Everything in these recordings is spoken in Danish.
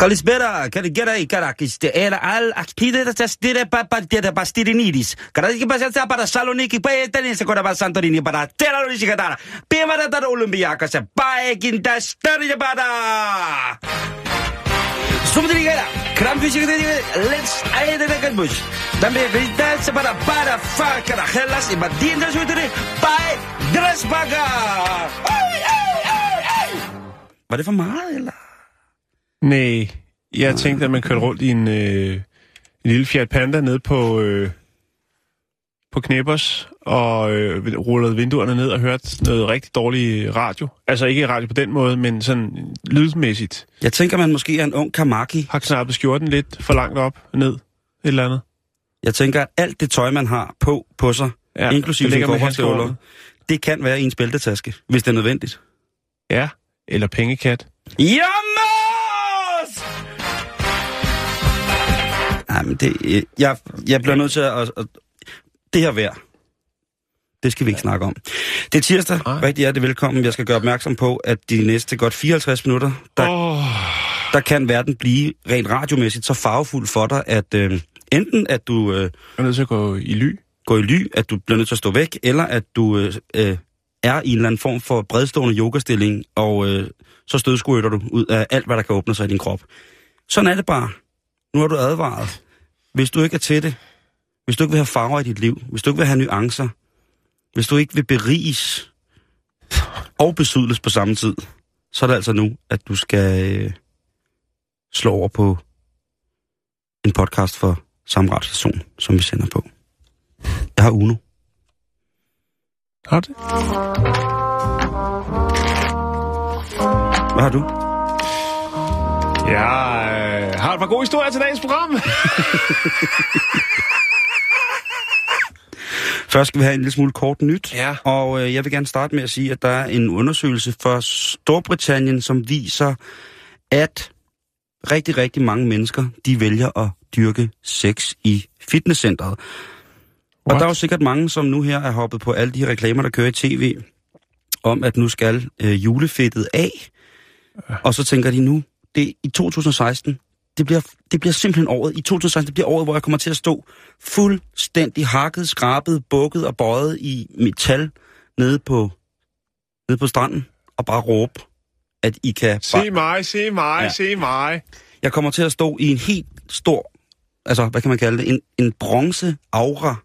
Καλησπέρα, καλησπέρα η καράκιστε. Έλα, αλ, ακτίδε τα στήρε παπαντήρε παστηρινίδης. Καράδικη πασιάτσα παρα Σαλονίκη, πάει ήταν σε κόρα Σαντορίνη παρα τέρα λονίση κατάρα. Πίμαρα τα Ολυμπιακά σε πάει κιντα στέρια παρα. Σούμτριγέρα, κραμφίσι και τέτοια, let's αίδε τα καλμπούς. Τα με βρίσκεται παρα παρα φάκαρα χέλας, η μπαντίντα σου ήτρε, πάει δρας μπαγά. Var det for meget, eller? Nej, jeg tænkte, at man kørte rundt i en, øh, en lille Fiat Panda ned på, øh, på Knæbers og øh, rullede vinduerne ned og hørte noget rigtig dårlig radio. Altså ikke radio på den måde, men sådan lydmæssigt. Jeg tænker, man måske er en ung Kamaki. Har knappet skjorten lidt for langt op, ned, et eller andet. Jeg tænker, at alt det tøj, man har på, på sig, ja, inklusive handsker kobberstøvler, det kan være i ens bæltetaske, hvis det er nødvendigt. Ja, eller pengekat. Jamen! Nej, men det, øh, jeg, jeg bliver nødt til at, at, at... Det her vejr, det skal vi ikke snakke om. Det er tirsdag. Nej. Rigtig hjertelig velkommen. Jeg skal gøre opmærksom på, at de næste godt 54 minutter, der, Åh, der kan verden blive rent radiomæssigt så farvefuld for dig, at øh, enten at du øh, er nødt til at gå i ly. går i ly, at du bliver nødt til at stå væk, eller at du øh, øh, er i en eller anden form for bredstående yogastilling, og øh, så stødskrytter du ud af alt, hvad der kan åbne sig i din krop. Sådan er det bare. Nu har du advaret. Hvis du ikke er til det, hvis du ikke vil have farver i dit liv, hvis du ikke vil have nuancer, hvis du ikke vil beriges og besudles på samme tid, så er det altså nu, at du skal øh, slå over på en podcast for samme radiostation, som vi sender på. Jeg har Uno. Har det? Hvad har du? Jeg øh, har et par gode historier til dagens program. Først skal vi have en lille smule kort nyt. Ja. Og øh, jeg vil gerne starte med at sige, at der er en undersøgelse for Storbritannien, som viser, at rigtig, rigtig mange mennesker, de vælger at dyrke sex i fitnesscenteret. Og What? der er jo sikkert mange, som nu her er hoppet på alle de her reklamer, der kører i tv, om at nu skal øh, julefedtet af. Og så tænker de nu, det i 2016, det bliver, det bliver simpelthen året, i 2016, det bliver året, hvor jeg kommer til at stå fuldstændig hakket, skrabet, bukket og bøjet i metal nede på, nede på stranden og bare råbe, at I kan... Se mig, se mig, Ja. se mig. jeg kommer til at stå i en helt stor, altså hvad kan man kalde det, en, en bronze aura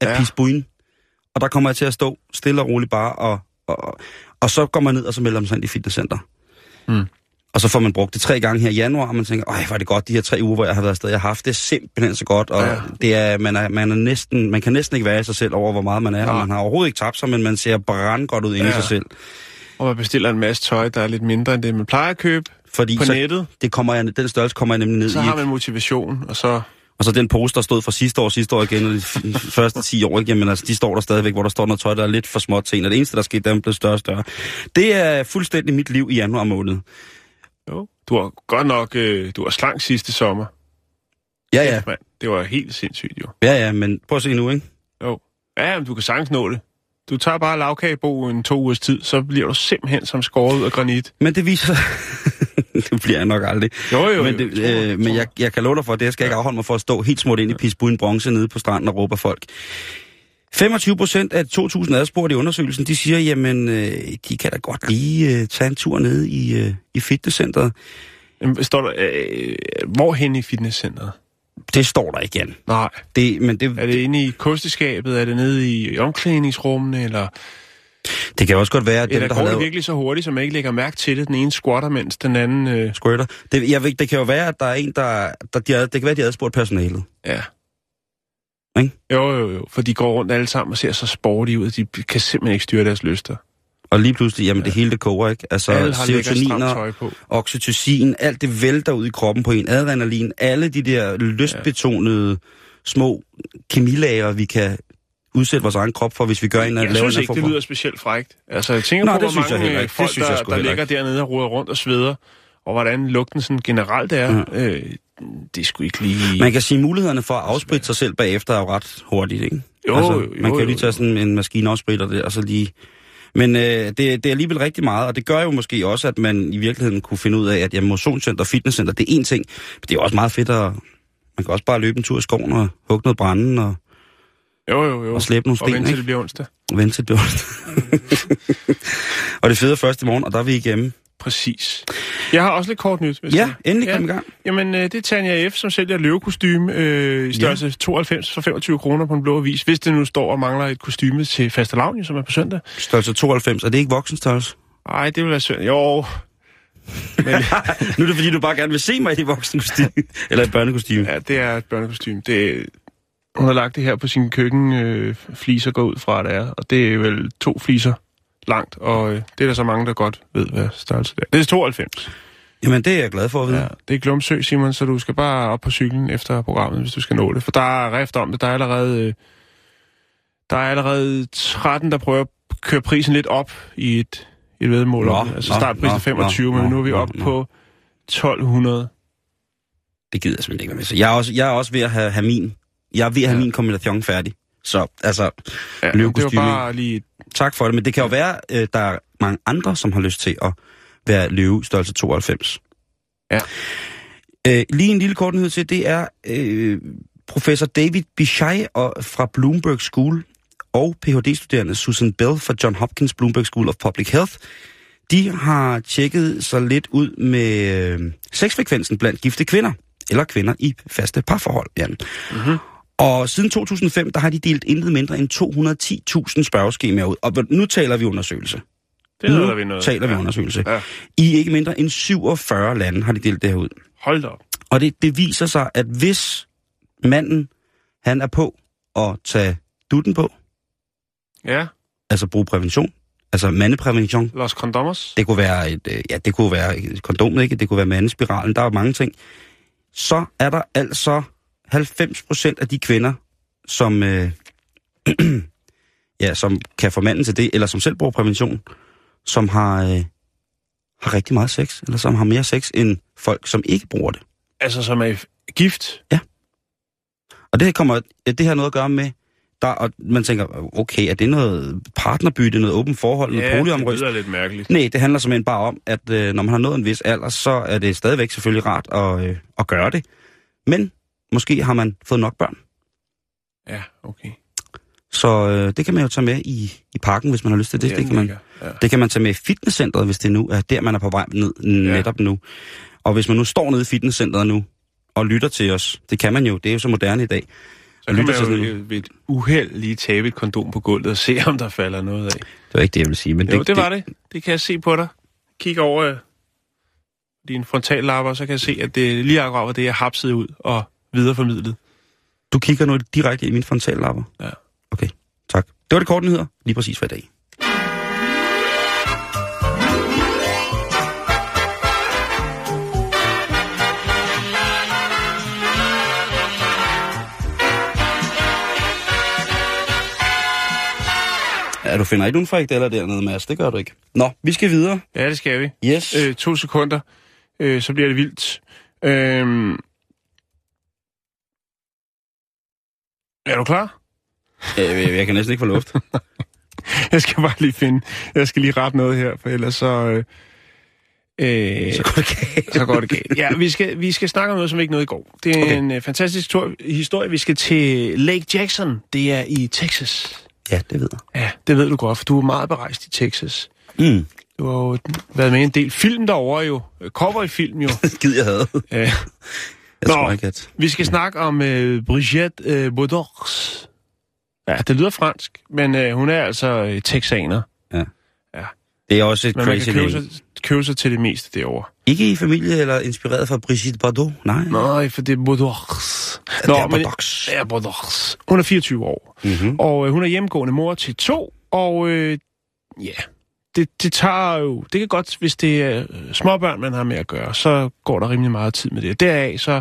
af. Ja. pisbuin. Og der kommer jeg til at stå stille og roligt bare, og, og, og så går man ned, og så melder man sig ind i fitnesscenter. Mm. Og så får man brugt det tre gange her i januar, og man tænker, ej, hvor er det godt, de her tre uger, hvor jeg har været afsted. Jeg har haft det simpelthen så godt, og ja. Ja. det er, man, er, man, er næsten, man kan næsten ikke være i sig selv over, hvor meget man er, og Nej. man har overhovedet ikke tabt sig, men man ser brandgodt ud inde ja. i Ja. sig selv. Og man bestiller en masse tøj, der er lidt mindre end det, man plejer at købe Fordi på så, nettet. det kommer jeg, den størrelse kommer jeg nemlig ned Så i. har man motivation, og så... Og så den pose, der stod fra sidste år, sidste år igen, og de første 10 år? Jamen, altså, de står der stadigvæk, hvor der står noget tøj, der er lidt for småt til en. Og det eneste, der skete, der blev større og større. Det er fuldstændig mit liv i januar måned. Jo. Du har godt nok... Øh, du var slank sidste sommer. Ja, ja. Mand, det var helt sindssygt, jo. Ja, ja, men prøv at se nu, ikke? Jo. Ja, men du kan sagtens nå det. Du tager bare lavkagebo en to ugers tid, så bliver du simpelthen som skåret ud af granit. Men det viser det bliver jeg nok aldrig. Jo, jo, men jo, det, tror jeg, øh, men jeg, jeg kan love dig for, at det skal jeg ikke afholde mig for at stå helt smurt ind i pisbuen bronze nede på stranden og råbe folk. 25 procent af 2.000 adspurgte i undersøgelsen, de siger, jamen, øh, de kan da godt lige øh, tage en tur ned i, øh, i fitnesscenteret. Står der, øh, hvorhen i fitnesscenteret? Det står der igen. Nej. Det, men det, Er det inde i kosteskabet? Er det nede i omklædningsrummene? Eller Det kan også godt være, at dem, Eller der har går det lavet virkelig så hurtigt, så man ikke lægger mærke til det? Den ene squatter, mens den anden... Øh, squirter. Det, jeg ved, det kan jo være, at der er en, der... der de det kan være, at de har spurgt personalet. ja. Ikke? Jo, jo, jo. For de går rundt alle sammen og ser så sportige ud. De kan simpelthen ikke styre deres lyster. Og lige pludselig, jamen det hele det koger, ikke? Altså serotoniner, oxytocin, alt det vælter ud i kroppen på en, adrenalin, alle de der lystbetonede små kemilager, vi kan udsætte vores egen krop for, hvis vi gør en Jeg laver synes ikke, det lyder specielt frægt. Altså, jeg tænker Nå, på, hvor jeg mange heller øh, ikke. Det folk, synes jeg der, sgu der ligger dernede og roder rundt og sveder, og hvordan lugten sådan generelt er. Ja. Øh, det sgu ikke lige... Man kan sige, at mulighederne for at afspritte sig selv bagefter er jo ret hurtigt, ikke? Jo, altså, jo, man kan jo jo, lige tage sådan en maskineafspritter der, og så lige... Men øh, det, det er alligevel rigtig meget, og det gør jo måske også, at man i virkeligheden kunne finde ud af, at jamen, motionscenter og fitnesscenter, det er én ting, men det er jo også meget fedt at... Man kan også bare løbe en tur i skoven og hugge noget brænde og, Jo, jo, jo. og slæbe nogle og sten, vente til det bliver onsdag. Vente til det bliver onsdag. og det fede er først i morgen, og der er vi igennem. Præcis. Jeg har også lidt kort nyt. Hvis Ja, det- endelig kom i gang. Jamen, øh, det er Tanja F., som sælger løvekostyme øh, i størrelse ja. 92 for 25 kroner på en blå avis. Hvis det nu står og mangler et kostyme til fastelavn, som er på søndag. Størrelse 92, er det ikke voksenstørrelse? Ej, det vil være synd. Jo, nu er det fordi, du bare gerne vil se mig i det voksenkostyme. Eller et børnekostyme. ja, det er et børnekostyme. Det, hun har lagt det her på sin køkken øh, fliser går ud fra, det er. Og det er vel to fliser langt, og øh, det er der så mange, der godt ved, hvad størrelse det er. Det er 92. Jamen, det er jeg glad for at vide. Ja, det er Glumsø, Simon, så du skal bare op på cyklen efter programmet, hvis du skal nå det. For der er rift om det. Der er allerede, øh, der er allerede 13, der prøver at køre prisen lidt op i et, et vedmål. Nå, om altså nå, startprisen er nå, 25, nå, men nu er vi oppe nå. på 1200. Det gider jeg simpelthen ikke være med. Så jeg er også, jeg er også ved at have, have min... Jeg er ved at have Ja. min kombination færdig. Så, altså, Ja, det var bare lige... tak for det. Men det kan jo være, øh, der er mange andre, som har lyst til at være løve størrelse 92. Ja. Øh, lige en lille kort nyhed til, det er øh, professor David Bichai og, fra Bloomberg School og Ph.D.-studerende Susan Bell fra John Hopkins Bloomberg School of Public Health. De har tjekket sig lidt ud med øh, sexfrekvensen blandt gifte kvinder, eller kvinder i faste parforhold. Ja. Mm-hmm. Og siden 2005, der har de delt intet mindre end 210.000 spørgeskemaer ud. Og nu taler vi undersøgelse. Det nu vi noget. taler vi ja. undersøgelse. Ja. I ikke mindre end 47 lande har de delt det her ud. Hold da op. Og det, det viser sig, at hvis manden, han er på at tage dutten på, Ja, altså bruge prævention, altså mandeprævention, Los Condomos. det kunne være et, øh, ja, det kunne være et kondom, ikke? Det kunne være mandespiralen, der er mange ting. Så er der altså 90 procent af de kvinder, som, øh, ja, som kan få manden til det, eller som selv bruger prævention, som har, øh, har rigtig meget sex, eller som har mere sex end folk, som ikke bruger det. Altså, som er gift. Og det her kommer, ja, det har noget at gøre med, der, og man tænker, okay, er det noget partnerbytte, noget åbent forhold, noget Ja, det lyder lidt mærkeligt. Nej, det handler simpelthen bare om, at øh, når man har nået en vis alder, så er det stadigvæk selvfølgelig rart at, øh, at gøre det. Men måske har man fået nok børn. Ja, okay. Så øh, det kan man jo tage med i, i parken, hvis man har lyst til det. Det, det, kan man, Ja. det kan man tage med i fitnesscenteret, hvis det nu er der, man er på vej ned netop nu. Og hvis man nu står nede i fitnesscenteret nu og lytter til os, det kan man jo, det er jo så moderne i dag. Så kan man til jo sådan- øh, ved et uheld lige tabe et kondom på gulvet og se, om der falder noget af. Det var ikke det, jeg ville sige. Men Jo, det, det var det. Det kan jeg se på dig. Kig over øh, din frontallapper, så kan jeg se, at det lige akkurat var det, jeg hapsede ud og videreformidlet. Du kigger nu direkte i min frontallapper? Ja. Okay, tak. Det var det korte nyheder, lige præcis for i dag. Ja, du finder ikke nogen frikadeller dernede, Mads. Det gør du ikke. Nå, vi skal videre. Ja, det skal vi. Yes. Øh, to sekunder, øh, så bliver det vildt. Øh, er du klar? Jeg, jeg kan næsten ikke få luft. Jeg skal bare lige finde, jeg skal lige rette noget her, for ellers så... Øh, øh, Så går det galt. så går det galt. Ja, vi skal, vi skal snakke om noget, som ikke nåede i går. Det er Okay. en uh, fantastisk tor- historie. Vi skal til Lake Jackson. Det er i Texas. Ja, det ved jeg. Ja, det ved du godt, for du er meget berejst i Texas. Mm. Du har jo været med i en del film derovre jo. Cowboy-film jo. Gid jeg havde. ja. Jeg Nå. tror ikke, at... Vi skal snakke om uh, Brigitte uh, Baudors. Ja, det lyder fransk, men uh, hun er altså uh, texaner. Det er også et Men man crazy kan købe name. sig, købe sig til det meste derovre. Ikke i familie eller inspireret fra Brigitte Bardot? Nej. Nej, for det er Bordeaux. det er Bordeaux. Ja, Bordeaux. Hun er 24 år. Mm-hmm. Og øh, hun er hjemmegående mor til to, og øh, ja, det, det tager jo... Det kan godt, hvis det er øh, småbørn, man har med at gøre, så går der rimelig meget tid med det. Deraf så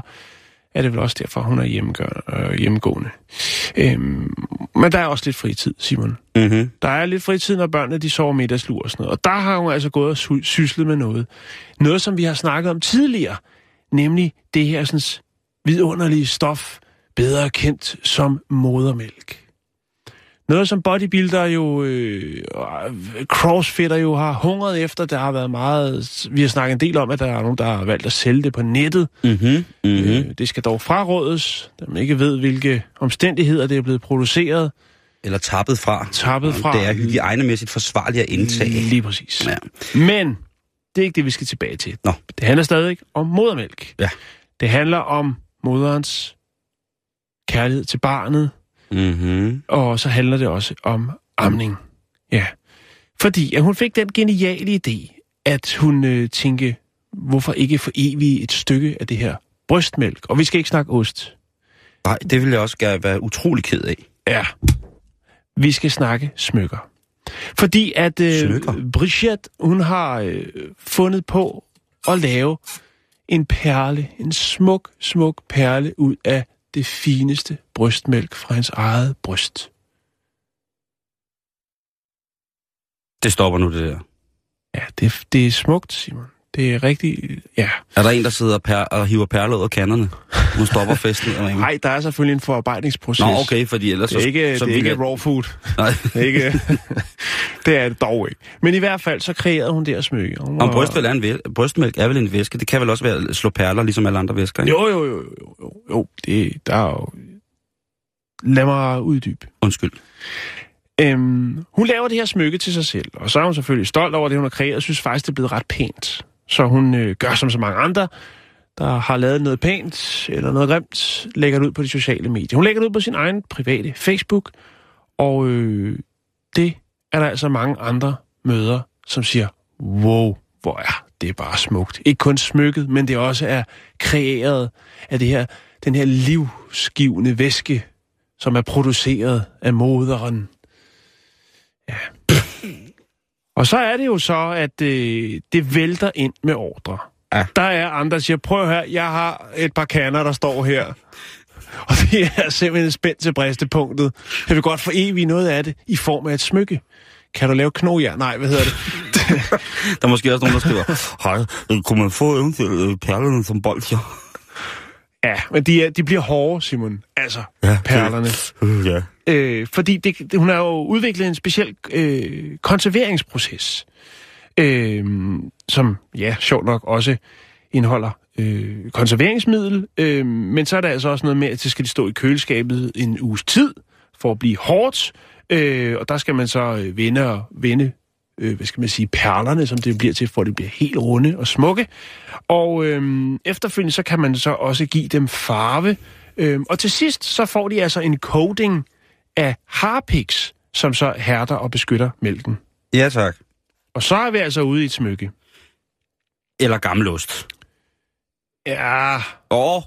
er det vel også derfor, hun er øh, hjemmegående. Øhm, men der er også lidt fritid, Simon. Mm-hmm. Der er lidt fritid, når børnene de sover middagslur og sådan noget. Og der har hun altså gået og sy- syslet med noget. Noget, som vi har snakket om tidligere. Nemlig det her sådan, vidunderlige stof, bedre kendt som modermælk. Noget, som bodybuilder jo, øh, crossfitter jo har hungret efter. Der har været meget... Vi har snakket en del om, at der er nogen, der har valgt at sælge det på nettet. Mm-hmm. Mm-hmm. Øh, det skal dog frarådes, da man ikke ved, hvilke omstændigheder det er blevet produceret. Eller tappet fra. Tappet fra. Det er hygiejnemæssigt forsvarligt at indtage. Lige præcis. Ja. Men det er ikke det, vi skal tilbage til. Nå. Det handler stadig om modermælk. Ja. Det handler om moderens kærlighed til barnet, Mm-hmm. og så handler det også om amning. Ja. Fordi at hun fik den geniale idé, at hun øh, tænkte, hvorfor ikke for evigt et stykke af det her brystmælk? Og vi skal ikke snakke ost. Nej, det vil jeg også gerne være utrolig ked af. Ja. Vi skal snakke smykker. Fordi at øh, Smykker? Brigitte, hun har øh, fundet på at lave en perle, en smuk, smuk perle ud af det fineste brystmælk fra hans eget bryst. Det stopper nu, det der. Ja, det, det er smukt, Simon. Det er rigtig... Ja. Er der en, der sidder per- og hiver perler ud af kanderne? Nu stopper festen. eller? Nej, der er selvfølgelig en forarbejdningsproces. Nå, okay, fordi ellers... Det er ikke, så, så det er ikke jeg- raw food. Nej. Det er, ikke, det er det dog ikke. Men i hvert fald, så kreerede hun det her smykke. Hun Om var- brystmælk er, en væ- brystmælk er vel en væske. Det kan vel også være at slå perler, ligesom alle andre væsker, ikke? Jo, jo, jo, jo, jo, jo. Det, der er jo... Lad mig uddybe. Undskyld. Øhm, hun laver det her smykke til sig selv, og så er hun selvfølgelig stolt over det, hun har kreeret, og synes faktisk, det er blevet ret pænt. Så hun øh, gør som så mange andre, der har lavet noget pænt eller noget grimt, lægger det ud på de sociale medier. Hun lægger det ud på sin egen private Facebook, og øh, det er der altså mange andre møder, som siger, wow, hvor er det bare smukt. Ikke kun smykket, men det også er kreeret af det her, den her livsgivende væske, som er produceret af moderen. Ja. Og så er det jo så, at øh, det vælter ind med ordre. Ja. Der er andre, der siger, prøv her, jeg har et par kander, der står her. Og det er simpelthen spændt til bristepunktet. Jeg vil godt for evigt noget af det i form af et smykke. Kan du lave knogjern? Nej, hvad hedder det? Der er måske også nogen, der skriver, hej, kunne man få eventuelt øh, perlerne som bolcher? Ja, men de, er, de bliver hårde, Simon. Altså, Ja, perlerne. Øh, ja. Øh, fordi det, det, hun har jo udviklet en speciel øh, konserveringsproces, øh, som, ja, sjovt nok også indeholder øh, konserveringsmiddel, øh, men så er der altså også noget med, at det skal stå i køleskabet en uges tid, for at blive hårdt, øh, og der skal man så øh, vende og vende, øh, hvad skal man sige, perlerne, som det bliver til, for at det bliver helt runde og smukke. Og øh, efterfølgende, så kan man så også give dem farve, øh, og til sidst, så får de altså en coating af harpiks, som så hærder og beskytter mælken. Ja, tak. Og så er vi altså ude i et smykke. Eller gammelost. Ja, Åh,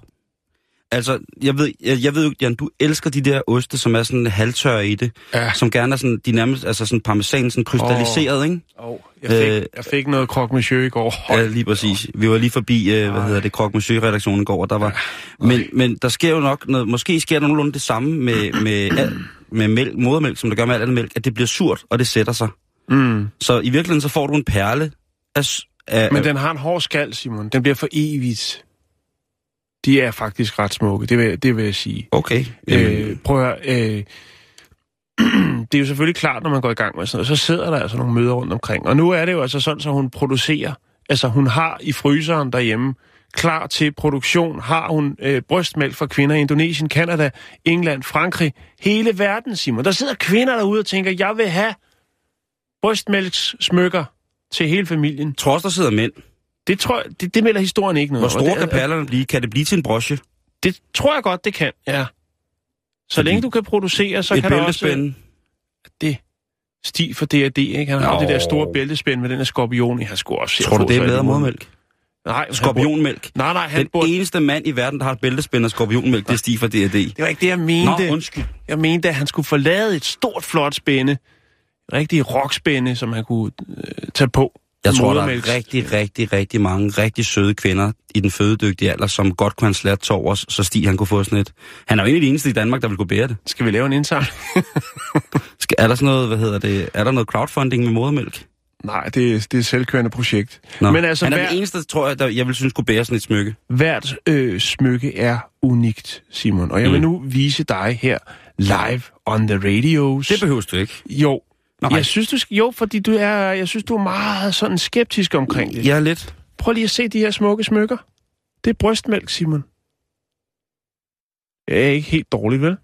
altså, jeg ved, jeg, jeg ved jo, Jan, du elsker de der oste, som er sådan halvtørre i det. Ja. Som gerne er sådan, de nærmest, altså sådan parmesan, sådan krystalliseret, oh. ikke? oh, jeg, fik, Øh, jeg fik noget croque monsieur i går. Ja, lige præcis. Vi var lige forbi, øh, hvad hedder det, Croque Monsieur-redaktionen i går, og der var... Men, men der sker jo nok noget, måske sker der nogenlunde det samme med, med, al, med mælk, modermælk, som der gør med alt andet mælk, at det bliver surt, og det sætter sig. Mm. Så i virkeligheden, så får du en perle af... af Men den har en hård skal, Simon. Den bliver for evigt. De er faktisk ret smukke, det vil, det vil jeg sige. Okay. Øh, prøv at høre, øh, det er jo selvfølgelig klart, når man går i gang med sådan noget, så sidder der altså nogle møder rundt omkring. Og nu er det jo altså sådan, så hun producerer, altså hun har i fryseren derhjemme, klar til produktion, har hun øh, brystmælk for kvinder i Indonesien, Kanada, England, Frankrig, hele verden, Simon. Der sidder kvinder derude og tænker, jeg vil have brystmælkssmykker til hele familien. tror også, der sidder mænd. Det, tror jeg, det, det melder historien ikke noget Hvor store kan perlerne blive? Kan det blive til en broche? Det tror jeg godt, det kan, ja. Så Fordi- længe du kan producere, så Et kan du også... Det Stig for D&D, ikke? Han har Jo. det der store bæltespænd med den her skorpion i. Han skulle også Tror du, det er hoved. modermælk? Nej, Skorpionmælk. Nej, nej, han Den burde... eneste mand i verden, der har et bæltespænd af skorpionmælk, det er Stig fra D&D. Det var ikke det, jeg Nå, mente. undskyld. Jeg mente, at han skulle forlade et stort, flot spænde. Et rigtigt rockspænde, som han kunne øh, tage på. Jeg tror, der er rigtig, rigtig, rigtig mange rigtig søde kvinder i den fødedygtige alder, som godt kunne have slat til overs, så Stig han kunne få sådan et. Han er jo en af de eneste i Danmark, der vil kunne bære det. Skal vi lave en indsamling? Skal, er der sådan noget, hvad hedder det, er der noget crowdfunding med modermælk? Nej, det, er- det er et selvkørende projekt. Nå. Men altså, han er hver, den eneste, tror jeg, der, jeg vil synes kunne bære sådan et smykke. hvert øh, smykke er unikt, Simon. Og jeg vil Mm. nu vise dig her live on the radios. Det behøver du ikke. Jo. Nej. Jeg synes, du skal, jo, fordi du er, jeg synes, du er meget sådan skeptisk omkring det. Er lidt. Prøv lige at se de her smukke smykker. Det er brystmælk, Simon. Det er ikke helt dårligt, vel?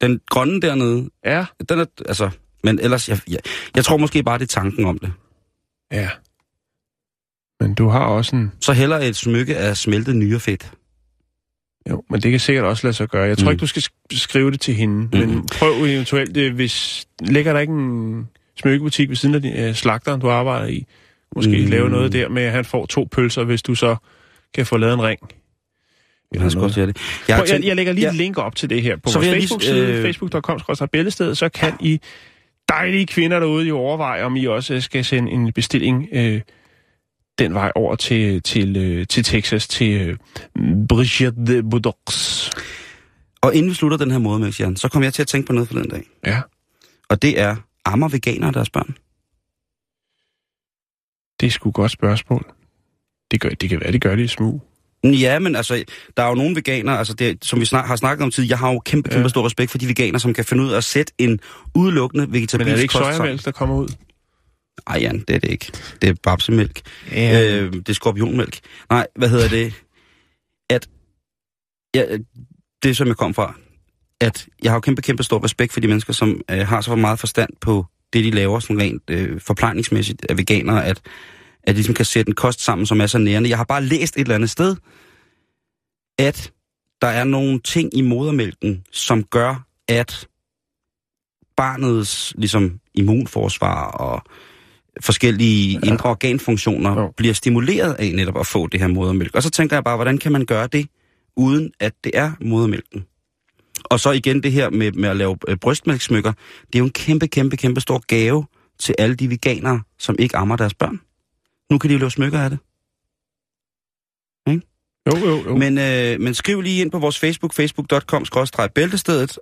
Den grønne dernede, Ja. den er, altså, men ellers, jeg, jeg, jeg tror måske bare, det er tanken om det. Ja. Men du har også en... Så heller et smykke af smeltet nyrefedt. Jo, men det kan sikkert også lade sig gøre. Jeg tror Mm. ikke, du skal sk- skrive det til hende. Mm. Men prøv eventuelt, øh, hvis... Ligger der ikke en smykkebutik ved siden af din, øh, slagteren, du arbejder i? Måske Mm. lave noget der med, at han får to pølser, hvis du så kan få lavet en ring. Jeg skal også sige det. Jeg, Prøv, jeg, jeg lægger lige Ja. et link op til det her på Så vores jeg Facebook-side, øh, facebook.com-bæltestedet, så kan I dejlige kvinder derude jo overveje, om I også skal sende en bestilling øh, den vej over til, til, øh, til Texas, til øh, Brigitte Bodox. Og inden vi slutter den her måde, Jan, så kom jeg til at tænke på noget for den dag. Ja, Og det er, ammer veganere deres børn? det er sgu et godt spørgsmål. Det, gør, det kan være, det gør det i smug. Ja, men altså, der er jo nogle veganere, altså det, som vi snak, har snakket om tid, jeg har jo kæmpe, kæmpe Ja. stor respekt for de veganere, som kan finde ud af at sætte en udelukkende Men er det vegetabilsk ikke kost sojamælk, der kommer ud? Ej, Jan, det er det ikke. Det er babsemælk. Ja. Øh, det er skorpionmælk. Nej, hvad hedder det? At, ja, det er som jeg kom fra, at jeg har jo kæmpe, kæmpe stor respekt for de mennesker, som øh, har så meget forstand på det, de laver, sådan rent øh, forplejningsmæssigt af veganere, at, at de ligesom kan sætte en kost sammen, som er så nærende. Jeg har bare læst et eller andet sted, at der er nogle ting i modermælken, som gør, at barnets ligesom, immunforsvar og forskellige ja. indre organfunktioner jo. bliver stimuleret af netop at få det her modermælk. Og så tænker jeg bare, hvordan kan man gøre det, uden at det er modermælken? Og så igen det her med, med at lave øh, brystmælksmykker. Det er jo en kæmpe, kæmpe, kæmpe stor gave til alle de veganere, som ikke ammer deres børn. Nu kan de jo lave smykker af det. Jo, jo, jo. Men, øh, men skriv lige ind på vores Facebook, facebook.com-bæltestedet,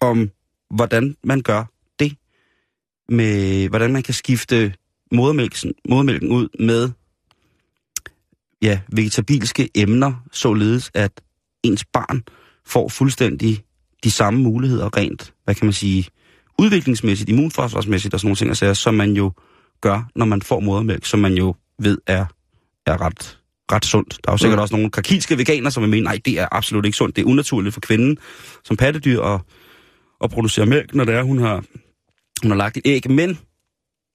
om hvordan man gør det. Med hvordan man kan skifte modermælken, modermælken ud med ja, vegetabilske emner, således at ens barn får fuldstændig de samme muligheder rent, hvad kan man sige, udviklingsmæssigt, immunforsvarsmæssigt og sådan nogle ting, altså, som man jo gør, når man får modermælk, som man jo ved er, er ret, ret sundt. Der er jo sikkert Mm. også nogle krakilske veganer, som vil mene, nej, det er absolut ikke sundt. Det er unaturligt for kvinden som pattedyr at, at producere mælk, når det er, hun har, hun har lagt et æg. Men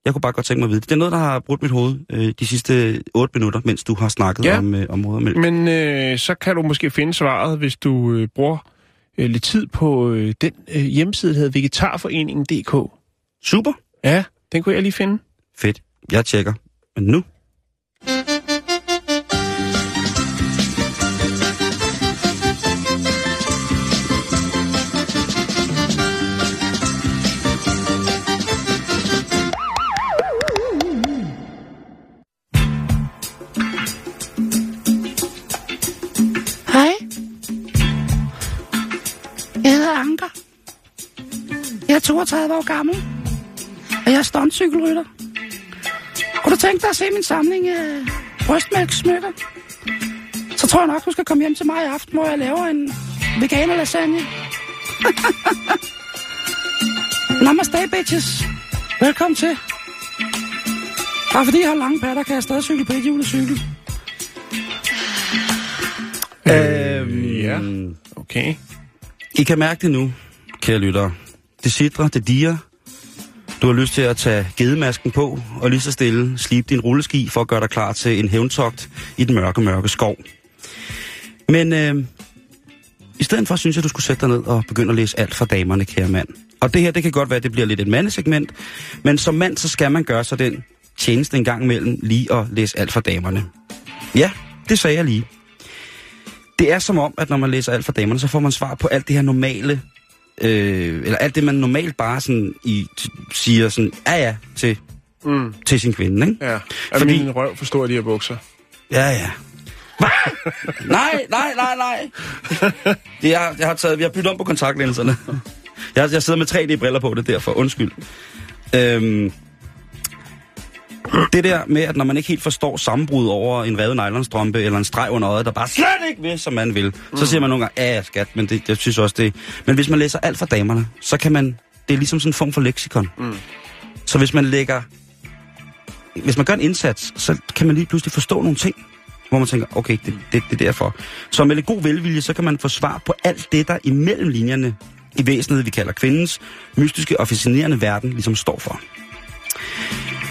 jeg kunne bare godt tænke mig at vide, det er noget, der har brudt mit hoved øh, de sidste 8 minutter, mens du har snakket Ja. om, øh, om modermælk. Men øh, så kan du måske finde svaret, hvis du øh, bruger øh, lidt tid på øh, den øh, hjemmeside, der hedder vegetarforeningen.dk. Super. Ja, den kunne jeg lige finde. Fedt. Jeg tjekker. Men nu? Hej. Jeg hedder Anker. Jeg er 32 år gammel, og jeg er stuntcykelrytter. Kunne du tænke dig at se min samling af brystmælkssmykker? Så tror jeg nok, du skal komme hjem til mig i aften, hvor jeg laver en veganer lasagne. Namaste, bitches. Velkommen til. Bare fordi jeg har lange patter, kan jeg stadig cykle på et hjulet cykel. Øhm, ja. Okay. I kan mærke det nu, kære lyttere. Det sidder, det diger. Du har lyst til at tage gedemasken på, og lige så stille slibe din rulleski for at gøre dig klar til en hævntogt i den mørke, mørke skov. Men øh, i stedet for synes jeg, du skulle sætte dig ned og begynde at læse alt for damerne, kære mand. Og det her, det kan godt være, at det bliver lidt et mandesegment, men som mand, så skal man gøre sig den tjeneste en gang imellem lige at læse alt for damerne. Ja, det sagde jeg lige. Det er som om, at når man læser alt for damerne, så får man svar på alt det her normale, øh, eller alt det, man normalt bare sådan i, siger sådan, ja ja, til, Mm. til sin kvinde, ikke? Ja. Er Fordi- min røv for stor, de her bukser? Ja, ja. Nej, nej, nej, nej. Det er, jeg har taget, vi har byttet om på kontaktlinserne. Jeg, jeg sidder med 3D-briller på, det er derfor. Undskyld. Øhm, det der med, at når man ikke helt forstår sammenbrud over en revet nylonstrømpe eller en streg under øjet, der bare slet ikke vil, som man vil, mm. så siger man nogle gange, ja, ja, skat, men det, jeg synes også det. Men hvis man læser alt for damerne, så kan man, det er ligesom sådan en form for leksikon. Mm. Så hvis man lægger, hvis man gør en indsats, så kan man lige pludselig forstå nogle ting, hvor man tænker, okay, det, det, det er derfor. Så med lidt god velvilje, så kan man få svar på alt det, der imellem linjerne i væsenet, vi kalder kvindens mystiske og fascinerende verden, ligesom står for.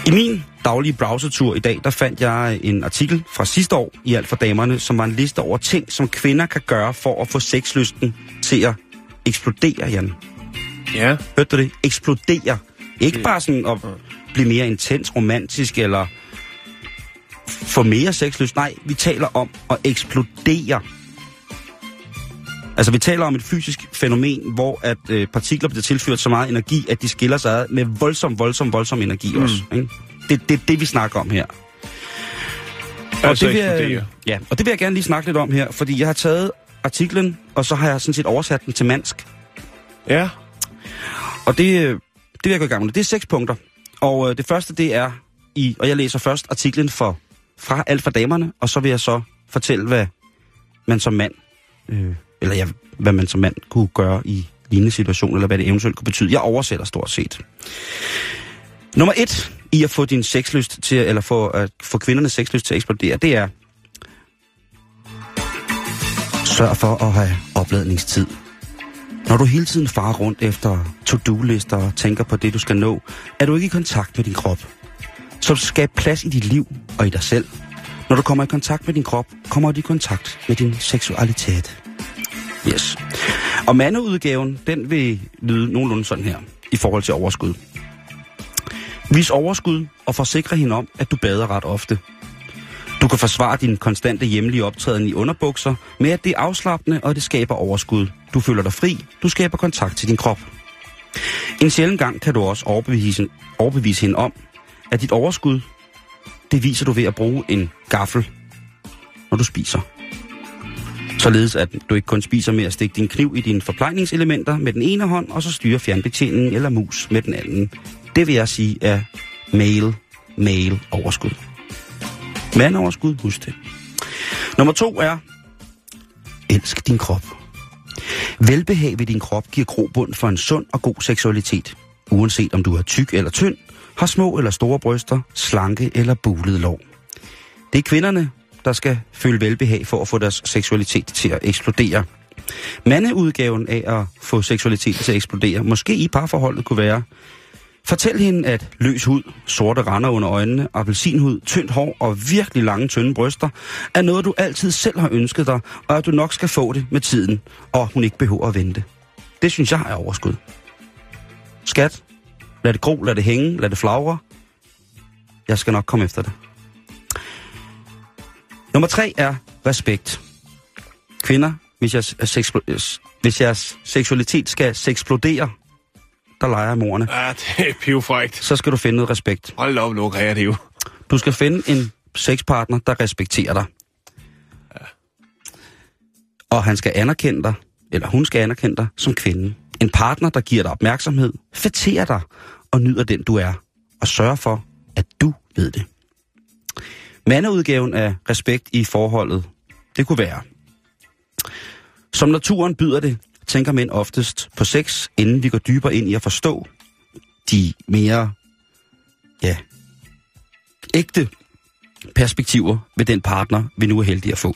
I min daglige browsertur i dag, der fandt jeg en artikel fra sidste år i Alt for Damerne, som var en liste over ting, som kvinder kan gøre for at få sexlysten til at eksplodere, Jan. Ja. Hørte du det? Eksplodere. Ikke bare sådan at blive mere intens, romantisk eller få mere sexlyst. Nej, vi taler om at eksplodere. Altså, vi taler om et fysisk fænomen, hvor at øh, partikler bliver tilført så meget energi, at de skiller sig ad med voldsom, voldsom, voldsom energi mm. også. Ikke? Det er det, det, vi snakker om her. Altså det vil jeg, ja, og det vil jeg gerne lige snakke lidt om her, fordi jeg har taget artiklen, og så har jeg sådan set oversat den til mansk. Ja. Og det, øh, det vil jeg gå i gang med. Det er seks punkter. Og øh, det første, det er i, og jeg læser først artiklen for, fra alt for damerne, og så vil jeg så fortælle, hvad man som mand, øh, eller ja, hvad man som mand kunne gøre i lignende situation, eller hvad det eventuelt kunne betyde. Jeg oversætter stort set. Nummer et i at få din sexlyst til, eller få, at få kvindernes sexlyst til at eksplodere, det er, sørg for at have opladningstid. Når du hele tiden farer rundt efter to-do-lister og tænker på det, du skal nå, er du ikke i kontakt med din krop. Så du skal plads i dit liv og i dig selv. Når du kommer i kontakt med din krop, kommer du i kontakt med din seksualitet. Yes. Og mandeudgaven, den vil lyde nogenlunde sådan her, i forhold til overskud. Vis overskud og forsikre hende om, at du bader ret ofte. Du kan forsvare din konstante hjemlige optræden i underbukser med, at det er afslappende, og det skaber overskud. Du føler dig fri, du skaber kontakt til din krop. En sjælden gang kan du også overbevise, overbevise hende om, at dit overskud, det viser du ved at bruge en gaffel, når du spiser. Således at du ikke kun spiser med at stikke din kniv i dine forplejningselementer med den ene hånd, og så styre fjernbetjeningen eller mus med den anden. Det vil jeg sige er male, male overskud. Mandoverskud, husk det. Nummer to er, elsk din krop. Velbehag ved din krop giver grobund for en sund og god seksualitet. Uanset om du er tyk eller tynd, har små eller store bryster, slanke eller bulede lår. Det er kvinderne, der skal føle velbehag for at få deres seksualitet til at eksplodere. Mandeudgaven af at få seksualiteten til at eksplodere, måske i parforholdet kunne være, Fortæl hende, at løs hud, sorte render under øjnene, appelsinhud, tyndt hår og virkelig lange, tynde bryster er noget, du altid selv har ønsket dig, og at du nok skal få det med tiden, og hun ikke behøver at vente. Det synes jeg er overskud. Skat, lad det gro, lad det hænge, lad det flagre. Jeg skal nok komme efter det. Nummer tre er respekt. Kvinder, hvis jeres, sexplo- hvis jeres seksualitet skal seksplodere, der leger morerne, Ja, det er pivfrægt. så skal du finde noget respekt. Hold op, nu kreativ. Du skal finde en sexpartner, der respekterer dig. Og han skal anerkende dig, eller hun skal anerkende dig som kvinde. En partner, der giver dig opmærksomhed, fætterer dig og nyder den, du er. Og sørger for, at du ved det. Mandeudgaven af respekt i forholdet, det kunne være. Som naturen byder det, tænker mænd oftest på sex, inden vi går dybere ind i at forstå de mere, ja, ægte perspektiver ved den partner, vi nu er heldige at få.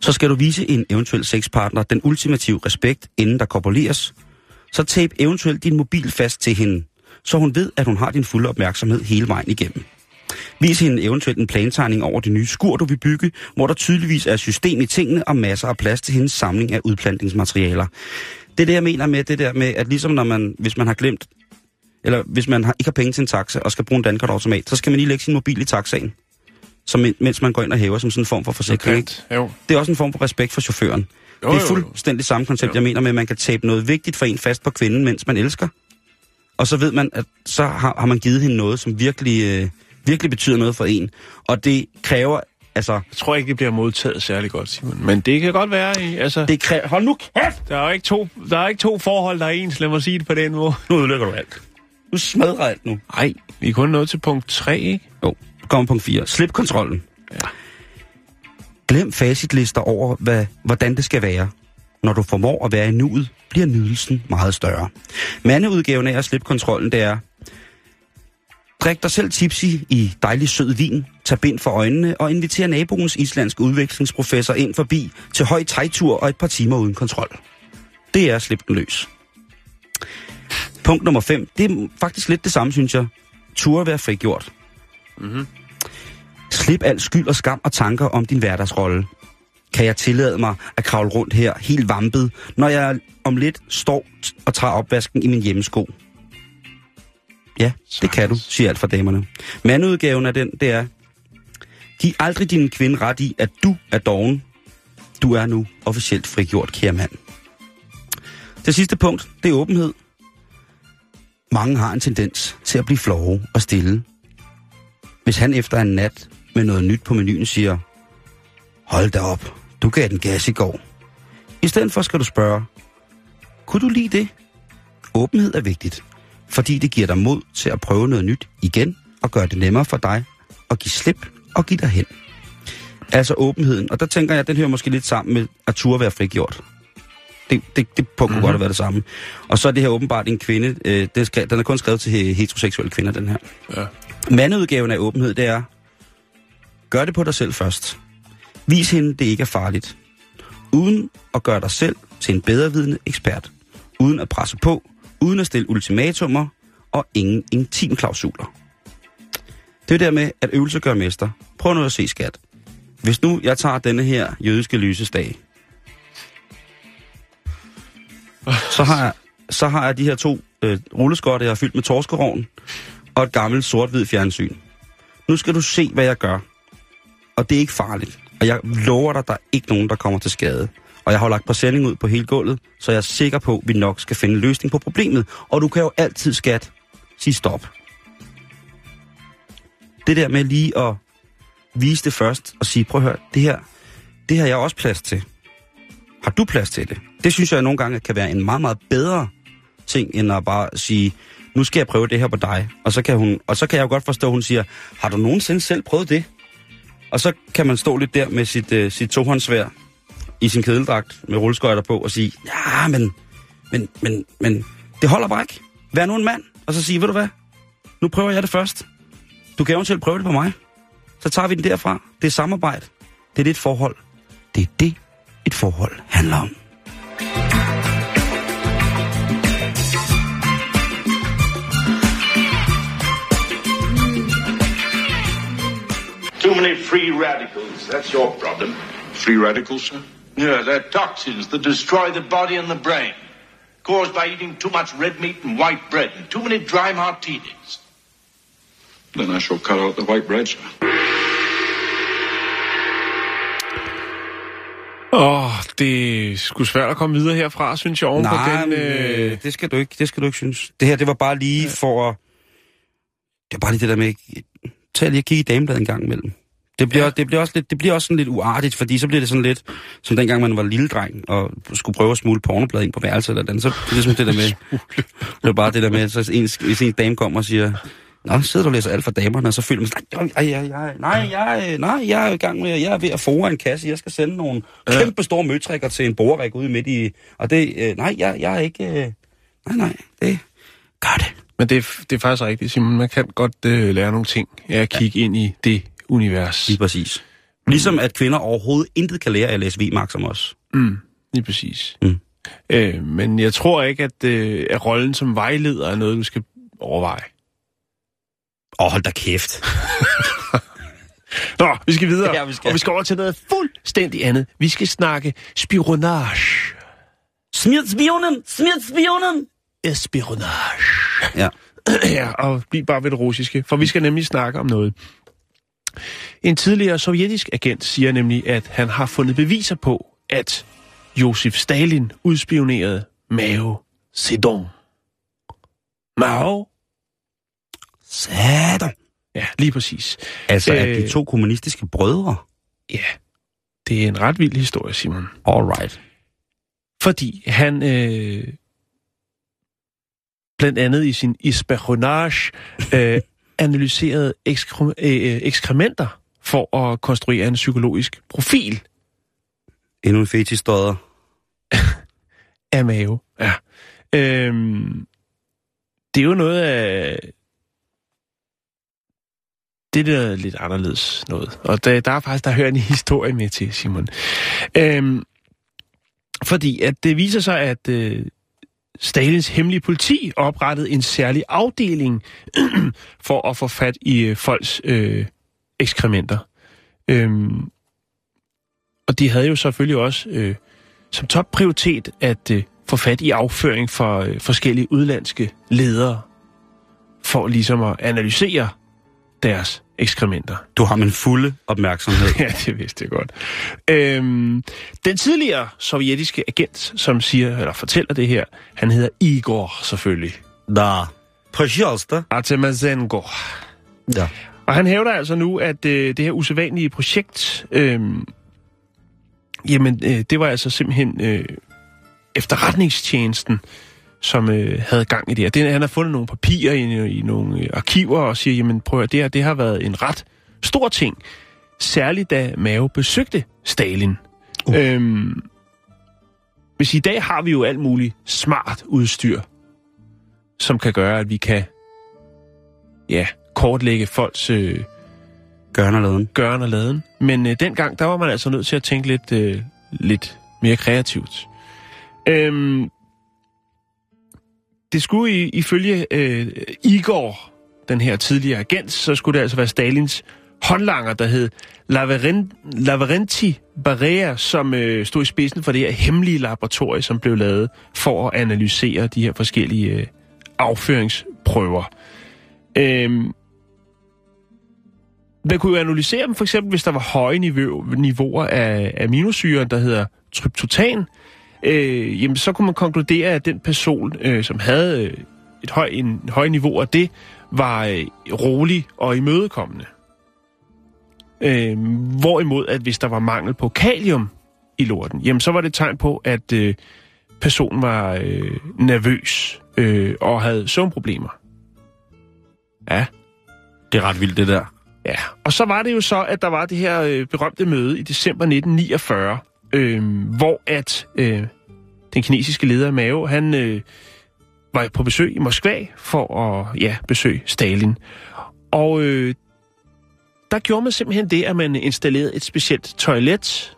Så skal du vise en eventuel sexpartner den ultimative respekt, inden der korporeres. Så tape eventuelt din mobil fast til hende, så hun ved, at hun har din fulde opmærksomhed hele vejen igennem. Vis hende eventuelt en plantegning over det nye skur, du vil bygge, hvor der tydeligvis er system i tingene og masser af plads til hendes samling af udplantningsmaterialer. Det er det, jeg mener med det der med, at ligesom når man, hvis man har glemt, eller hvis man har, ikke har penge til en taxa og skal bruge en dankortautomat, så skal man lige lægge sin mobil i taxaen, som, mens man går ind og hæver som sådan en form for forsikring. Jo. Det er også en form for respekt for chaufføren. Jo, det er fuldstændig samme koncept, Jo. jeg mener med, at man kan tabe noget vigtigt for en fast på kvinden, mens man elsker. Og så ved man, at så har, har man givet hende noget, som virkelig, øh, virkelig betyder noget for en. Og det kræver, altså, Jeg tror ikke, det bliver modtaget særlig godt, Simon. Men det kan godt være, i- altså... det kræver, hold nu kæft! Der er jo ikke to, der er ikke to forhold, der er ens, lad mig sige det på den måde. Nu ødelægger du alt. Du smadrer alt nu. Nej, vi er kun nået til punkt 3, ikke? Jo, kommer punkt 4. Slip kontrollen. Ja. Glem facitlister over, hvad, hvordan det skal være. Når du formår at være i nuet, bliver nydelsen meget større. Mandeudgaven af at slippe kontrollen, det er... Drik dig selv tipsy i dejlig sød vin, tag bind for øjnene og inviter naboens islandske udvekslingsprofessor ind forbi til høj tegtur og et par timer uden kontrol. Det er at slippe den løs. Punkt nummer 5. Det er faktisk lidt det samme, synes jeg. Ture være frigjort. Slip al skyld og skam og tanker om din hverdagsrolle. Kan jeg tillade mig at kravle rundt her helt vampet, når jeg om lidt står og tager opvasken i min hjemmesko? Ja, det kan du, siger alt for damerne. Mandudgaven af den, det er, giv aldrig din kvinde ret i, at du er doven. Du er nu officielt frigjort, kære mand. Det sidste punkt, det er åbenhed. Mange har en tendens til at blive flove og stille. Hvis han efter en nat med noget nyt på menuen siger, hold da op, du gav den gas i går. I stedet for skal du spørge, kunne du lide det? Åbenhed er vigtigt, fordi det giver dig mod til at prøve noget nyt igen og gøre det nemmere for dig at give slip og give dig hen. Altså åbenheden, og der tænker jeg, at den hører måske lidt sammen med at turde være frigjort. Det, det, det punkt kunne mm-hmm. godt have været det samme. Og så er det her åbenbart en kvinde, øh, den, skal, den er kun skrevet til he- heteroseksuelle kvinder, den her. Ja. Mandeudgaven af åbenhed, det er, gør det på dig selv først. Vis hende, det ikke er farligt. Uden at gøre dig selv til en bedrevidende ekspert. Uden at presse på, uden at stille ultimatumer og ingen intimklausuler. Det er der med, at øvelse gør mester. Prøv nu at se, skat. Hvis nu jeg tager denne her jødiske lysesdag, så har jeg, så har jeg de her to øh, rulleskotter, jeg har fyldt med torskerovn, og et gammelt sort-hvid fjernsyn. Nu skal du se, hvad jeg gør. Og det er ikke farligt. Og jeg lover dig, der er ikke nogen, der kommer til skade. Og jeg har jo lagt præsending ud på hele gulvet, så jeg er sikker på, at vi nok skal finde en løsning på problemet. Og du kan jo altid, skat, sige stop. Det der med lige at vise det først og sige, prøv at høre, det her, det har jeg også plads til. Har du plads til det? Det synes jeg nogle gange kan være en meget, meget bedre ting, end at bare sige, nu skal jeg prøve det her på dig. Og så kan, hun, og så kan jeg jo godt forstå, at hun siger, har du nogensinde selv prøvet det? Og så kan man stå lidt der med sit, øh, sit tohåndsvær i sin kedeldragt med rulleskøjter på og sige, ja, men, men, men, men det holder bare ikke. Vær nu en mand, og så sige, ved du hvad, nu prøver jeg det først. Du kan eventuelt prøve det på mig. Så tager vi den derfra. Det er samarbejde. Det er det et forhold. Det er det, et forhold handler om. Too many free radicals. That's your problem. Free radicals, sir? Yeah, they're toxins that destroy the body and the brain. Caused by eating too much red meat and white bread and too many dry martinis. Then I shall cut out the white bread, sir. Åh, oh, det er sgu svært at komme videre herfra, synes jeg, oven på Nej, den... men, Øh... øh, det skal du ikke, det skal du ikke synes. Det her, det var bare lige ja. for at... Det var bare lige det der med... Tag lige og kigge i damebladet en gang imellem. Det bliver, ja. det, bliver også lidt, det bliver også sådan lidt uartigt, fordi så bliver det sådan lidt, som dengang man var lille dreng, og skulle prøve at smule pornoblad ind på værelset eller den, så det er ligesom det der med, det var bare det der med, så en, hvis en dame kommer og siger, Nå, sidder du og læser alt for damerne, og så føler man sådan, ej, ej, ej, nej, jeg, nej, jeg er i gang med, jeg er ved at fore en kasse, jeg skal sende nogle ja. kæmpe store møtrikker til en boreræk ude midt i, og det, øh, nej, jeg, jeg er ikke, øh, nej, nej, det, gør det. Men det det er faktisk rigtigt, Simon. Man kan godt øh, lære nogle ting af at kigge ja. ind i det univers. Lige præcis. Ligesom at kvinder overhovedet intet kan lære af at læse V-Max som os. Mm, lige præcis. Mm. Øh, men jeg tror ikke, at, øh, at rollen som vejleder er noget, du skal overveje. Åh, oh, hold da kæft. Nå, vi skal videre. Ja, vi skal. Og vi skal over til noget fuldstændig andet. Vi skal snakke spionage. Smid spionen! Smid spionen! Espionage. Ja. ja, og bliv bare ved det russiske, for vi skal nemlig snakke om noget. En tidligere sovjetisk agent siger nemlig, at han har fundet beviser på, at Josef Stalin udspionerede Mao Zedong. Mao? Satan. Ja, lige præcis. Altså, at Øh. de to kommunistiske brødre? Ja, det er en ret vild historie, Simon. Alright. Fordi han øh, blandt andet i sin espionage øh, analyserede ekskre, øh, ekskrementer for at konstruere en psykologisk profil Endnu en fetistodder. af Mao. Ja. Øhm, det er jo noget af... Det er der lidt anderledes noget. Og der, der er faktisk, der hører en historie med til, Simon. Øhm, fordi at det viser sig, at øh, Stalins hemmelige politi oprettede en særlig afdeling for at få fat i øh, folks øh, ekskrementer. Øhm, og de havde jo selvfølgelig også øh, som topprioritet at øh, få fat i afføring for øh, forskellige udlandske ledere, for ligesom at analysere deres ekskrementer. Du har min fulde opmærksomhed. Ja, det vidste jeg godt. Øhm, den tidligere sovjetiske agent, som siger, eller fortæller det her, han hedder Igor selvfølgelig. Da. Пожалуйста. Artemazenko. Ja. Og han hævder altså nu, at øh, det her usædvanlige projekt, øh, jamen, øh, det var altså simpelthen øh, efterretningstjenesten, som øh, havde gang i det her. Det, han har fundet nogle papirer i, i nogle øh, arkiver og siger, jamen prøv at det her, det har været en ret stor ting. Særligt da Mao besøgte Stalin. Uh. Øhm, hvis i dag har vi jo alt muligt smart udstyr, som kan gøre, at vi kan ja, kortlægge folks øh, Gørn og laden. gøren og laden. Men øh, dengang, der var man altså nødt til at tænke lidt, øh, lidt mere kreativt. Øhm, det skulle i, ifølge øh, Igor, den her tidligere agent, så skulle det altså være Stalins håndlanger, der hed Lavaren, Lavrenti Barrea, som øh, stod i spidsen for det her hemmelige laboratorie, som blev lavet for at analysere de her forskellige øh, afføringsprøver. Øhm, man kunne jo analysere dem, for eksempel hvis der var høje niveau, niveauer af aminosyren, der hedder tryptotan, øh, jamen så kunne man konkludere, at den person, øh, som havde øh, et høj, en høj niveau af det, var øh, rolig og imødekommende. Øh, hvorimod, at hvis der var mangel på kalium i lorten, jamen så var det et tegn på, at øh, personen var øh, nervøs øh, og havde søvnproblemer. Ja, Det er ret vildt, det der. Ja, og så var det jo så, at der var det her øh, berømte møde i december 1949, øh, hvor at øh, den kinesiske leder Mao, han øh, var på besøg i Moskva for at ja, besøge Stalin. Og øh, der gjorde man simpelthen det, at man installerede et specielt toilet.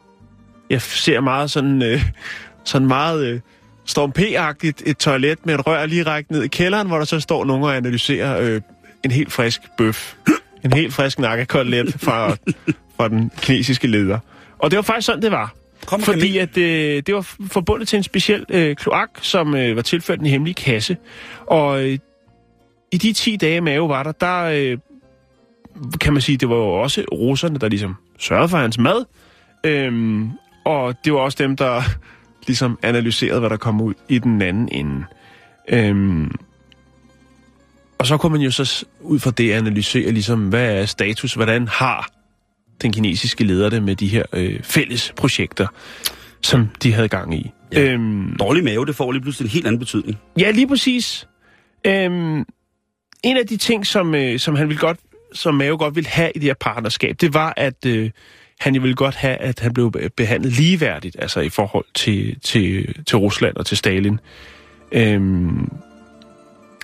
Jeg ser meget sådan, øh, sådan meget øh, Storm P-agtigt et toilet med et rør lige rækket ned i kælderen, hvor der så står nogen og analyserer øh, en helt frisk bøf. En helt frisk nakkekotelet fra, fra den kinesiske leder. Og det var faktisk sådan, det var. Kom, Fordi at øh, det var forbundet til en speciel øh, kloak, som øh, var tilført en hemmelig kasse. Og øh, i de 10 dage, Mao var der, der øh, kan man sige, det var jo også russerne, der ligesom sørgede for hans mad. Øhm, og det var også dem, der ligesom analyserede, hvad der kom ud i den anden ende. Øhm, og så kunne man jo så ud fra det analysere, ligesom, hvad er status, hvordan har den kinesiske leder det med de her øh, fælles projekter, som de havde gang i. Ja. Øhm, Dårlig mave, det får lige pludselig en helt anden betydning. Ja, lige præcis. Øhm, en af de ting, som, øh, som han ville godt, som Mao godt ville have i det her partnerskab, det var, at øh, han jo ville godt have, at han blev be- behandlet ligeværdigt, altså i forhold til, til, til Rusland og til Stalin. Øhm,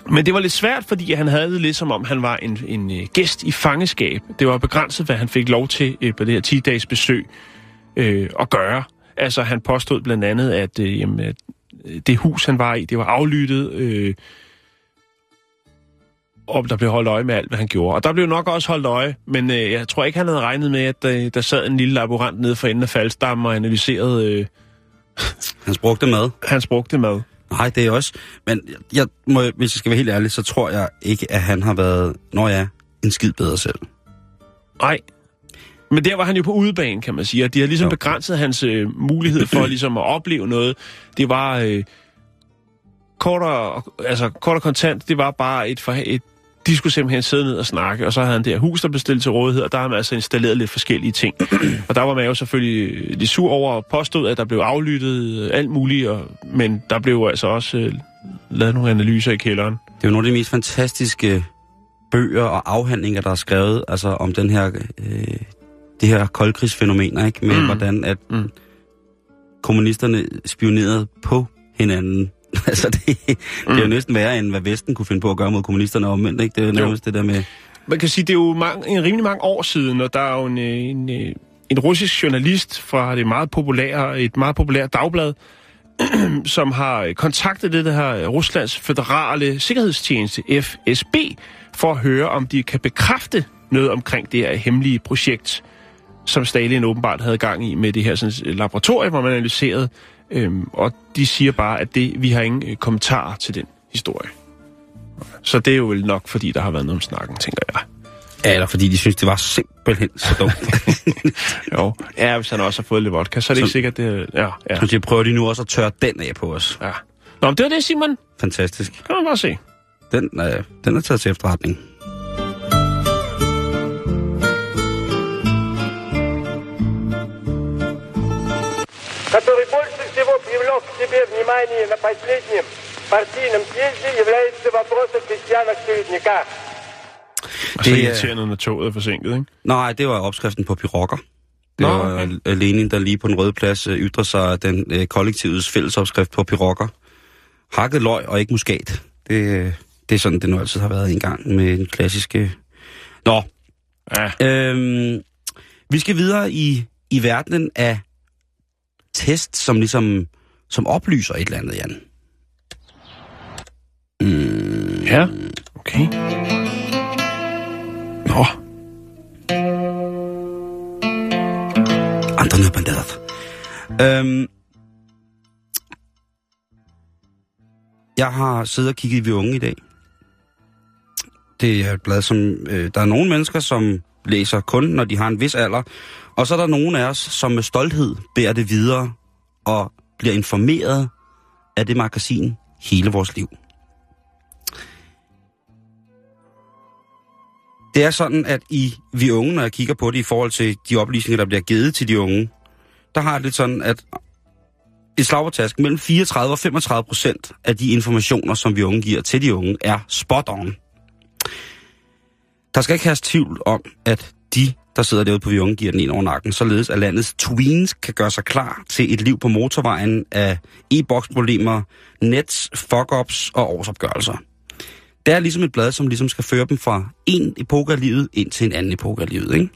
men det var lidt svært, fordi han havde det lidt som om, han var en, en øh, gæst i fangeskab. Det var begrænset, hvad han fik lov til øh, på det her 10-dages besøg øh, at gøre. Altså, han påstod blandt andet, at, øh, jamen, at øh, det hus, han var i, det var aflyttet, øh, og der blev holdt øje med alt, hvad han gjorde. Og der blev nok også holdt øje, men øh, jeg tror ikke, han havde regnet med, at øh, der sad en lille laborant nede for enden af faldstammen og analyserede øh, Hans brugte mad. Hans brugte mad. Nej, det er også... Men jeg må, hvis jeg skal være helt ærlig, så tror jeg ikke, at han har været, når jeg en skid bedre selv. Nej. Men der var han jo på udebane, kan man sige, og de har ligesom Jo. begrænset hans øh, mulighed for ligesom at opleve noget. Det var øh, kort, og, altså, kort og kontant, det var bare et, for, et de skulle simpelthen sidde ned og snakke, og så havde han det her hus, der blev stillet til rådighed, og der har man altså installeret lidt forskellige ting. og der var man jo selvfølgelig lidt sur over og påstod, at der blev aflyttet øh, alt muligt, og, men der blev altså også øh, lavet nogle analyser i kælderen. Det er jo nogle af de mest fantastiske bøger og afhandlinger, der er skrevet altså om den her, øh, det her koldkrigsfænomener, ikke? Med Mm. hvordan at mm. kommunisterne spionerede på hinanden. altså, det, det er jo Mm. næsten værre, end hvad Vesten kunne finde på at gøre mod kommunisterne omvendt, ikke? Det er jo nærmest det der med... Man kan sige, det er jo mange, en rimelig mange år siden, og der er jo en, øh, en, øh, en russisk journalist fra det meget populære, et meget populært dagblad, som har kontaktet det her Ruslands føderale sikkerhedstjeneste, FSB, for at høre, om de kan bekræfte noget omkring det her hemmelige projekt, som Stalin åbenbart havde gang i med det her sådan, laboratorium, hvor man analyserede. Øhm, og de siger bare, at det, vi har ingen øh, kommentarer til den historie. Så det er jo vel nok, fordi der har været noget om snakken, tænker jeg. Ja, eller fordi de synes, det var simpelthen så dumt. Jo. Ja, hvis han også har fået lidt vodka, så er det ikke Så- sikkert, det Ja, ja. Så prøver de nu også at tørre den af på os. ja. Nå, men det var det, Simon. Fantastisk. Kan man bare se. Den, øh, den er taget til efterretning. себе внимание на последнем партийном съезде, является вопрос о крестьянах-чередниках. Og så Det er- irriterende, når toget er forsinket, ikke? Nej, det var opskriften på pirokker. Det Nå, var okay. okay. Lenin, der lige på den røde plads øh, ytrer sig af den øh, kollektivets fællesopskrift på pirokker. Hakket løg og ikke muskat. Det, øh, det er sådan, det nu altid har været en gang med den klassiske... Nå, Ja. øhm, vi skal videre i, i verdenen af test, som ligesom som oplyser et eller andet, Jan. Mm, Ja. Okay. Nå. Andre nødbandader. Øhm, jeg har siddet og kigget i Vi Unge i dag. Det er et blad, som... Øh, der er nogle mennesker, som læser kun, når de har en vis alder. Og så er der nogle af os, som med stolthed bærer det videre og bliver informeret af det magasin hele vores liv. Det er sådan, at i Vi Unge, når jeg kigger på det i forhold til de oplysninger, der bliver givet til de unge, der har jeg det sådan, at et slag på tasken, mellem 34 og 35 procent af de informationer, som vi unge giver til de unge, er spot on. Der skal ikke have tvivl om, at de, der sidder derude på vi unge, giver den ind over nakken, således at landets tweens kan gøre sig klar til et liv på motorvejen af e-boksproblemer, nets, fuck-ups og årsopgørelser. Det er ligesom et blad, som ligesom skal føre dem fra en epoke af livet ind til en anden epoke af livet, ikke?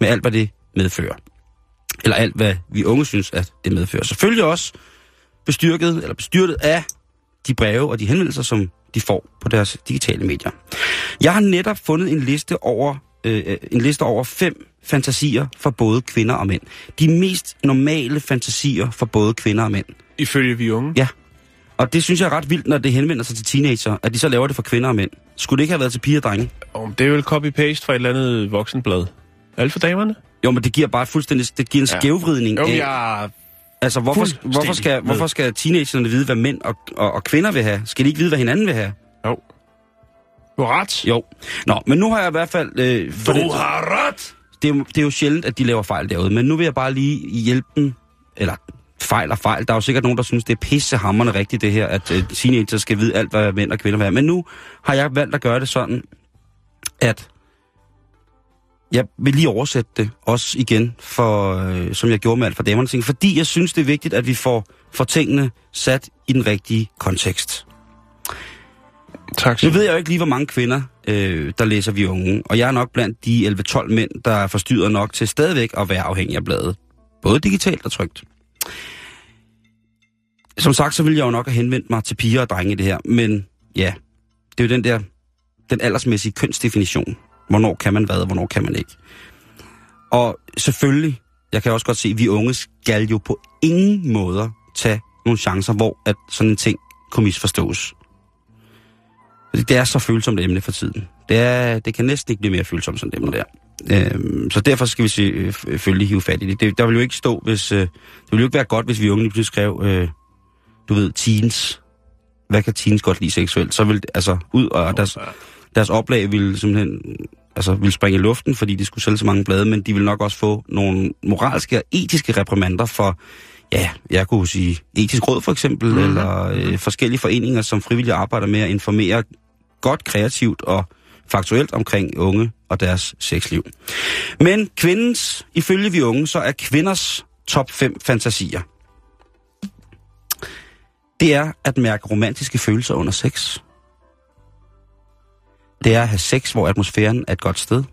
Med alt, hvad det medfører. Eller alt, hvad vi unge synes, at det medfører. Selvfølgelig også bestyrket, eller bestyrtet af de breve og de henvendelser, som de får på deres digitale medier. Jeg har netop fundet en liste over øh, en liste over fem fantasier for både kvinder og mænd. De mest normale fantasier for både kvinder og mænd. Ifølge vi unge. Ja. Og det synes jeg er ret vildt, når det henvender sig til teenager, at de så laver det for kvinder og mænd. Skulle det ikke have været til piger og drenge? Oh, det er vel copy-paste fra et eller andet voksenblad. Alt for damerne? Jo, men det giver bare fuldstændig, det giver en Ja. skævvridning Jo, af, jeg... altså hvorfor, hvorfor, skal, hvorfor skal teenagerne vide, hvad mænd og, og, og kvinder vil have? Skal de ikke vide, hvad hinanden vil have? Jo. Du har ret. Jo. Nå, men nu har jeg i hvert fald... Øh, for det, har ret! det, er jo, det er jo sjældent, at de laver fejl derude, men nu vil jeg bare lige hjælpe dem, eller fejl og fejl. Der er jo sikkert nogen, der synes, det er pissehammerende rigtigt det her, at øh, teenager skal vide alt, hvad mænd og kvinder vil have. Men nu har jeg valgt at gøre det sådan, at jeg vil lige oversætte det også igen, for, øh, som jeg gjorde med alt for damerne ting, fordi jeg synes, det er vigtigt, at vi får, får tingene sat i den rigtige kontekst. Tak. Nu ved jeg jo ikke lige, hvor mange kvinder, øh, der læser vi unge, og jeg er nok blandt de 11-12 mænd, der er forstyrret nok til stadigvæk at være afhængig af bladet. Både digitalt og trygt. Som sagt, så vil jeg jo nok have henvendt mig til piger og drenge i det her, men ja, det er jo den der, den aldersmæssige kønsdefinition. Hvornår kan man hvad, og hvornår kan man ikke. Og selvfølgelig, jeg kan også godt se, at vi unge skal jo på ingen måder tage nogle chancer, hvor at sådan en ting kunne misforstås. Det er så følsomt et emne for tiden. Det, er, det kan næsten ikke blive mere følsomt som det emne der. Øhm, så derfor skal vi se, øh, f- følge hive fat i det. det. Der vil jo ikke stå, hvis... Øh, det ville jo ikke være godt, hvis vi unge pludselig skrev, øh, du ved, teens. Hvad kan teens godt lide seksuelt? Så vil altså ud, og deres, deres oplag ville simpelthen altså, ville springe i luften, fordi de skulle sælge så mange blade, men de vil nok også få nogle moralske og etiske reprimander for, ja, jeg kunne sige etisk råd for eksempel, mm-hmm. eller øh, forskellige foreninger, som frivillige arbejder med at informere godt, kreativt og faktuelt omkring unge og deres sexliv. Men kvindens, ifølge vi unge, så er kvinders top 5 fantasier. Det er at mærke romantiske følelser under sex. Det er at have sex, hvor atmosfæren er et godt sted.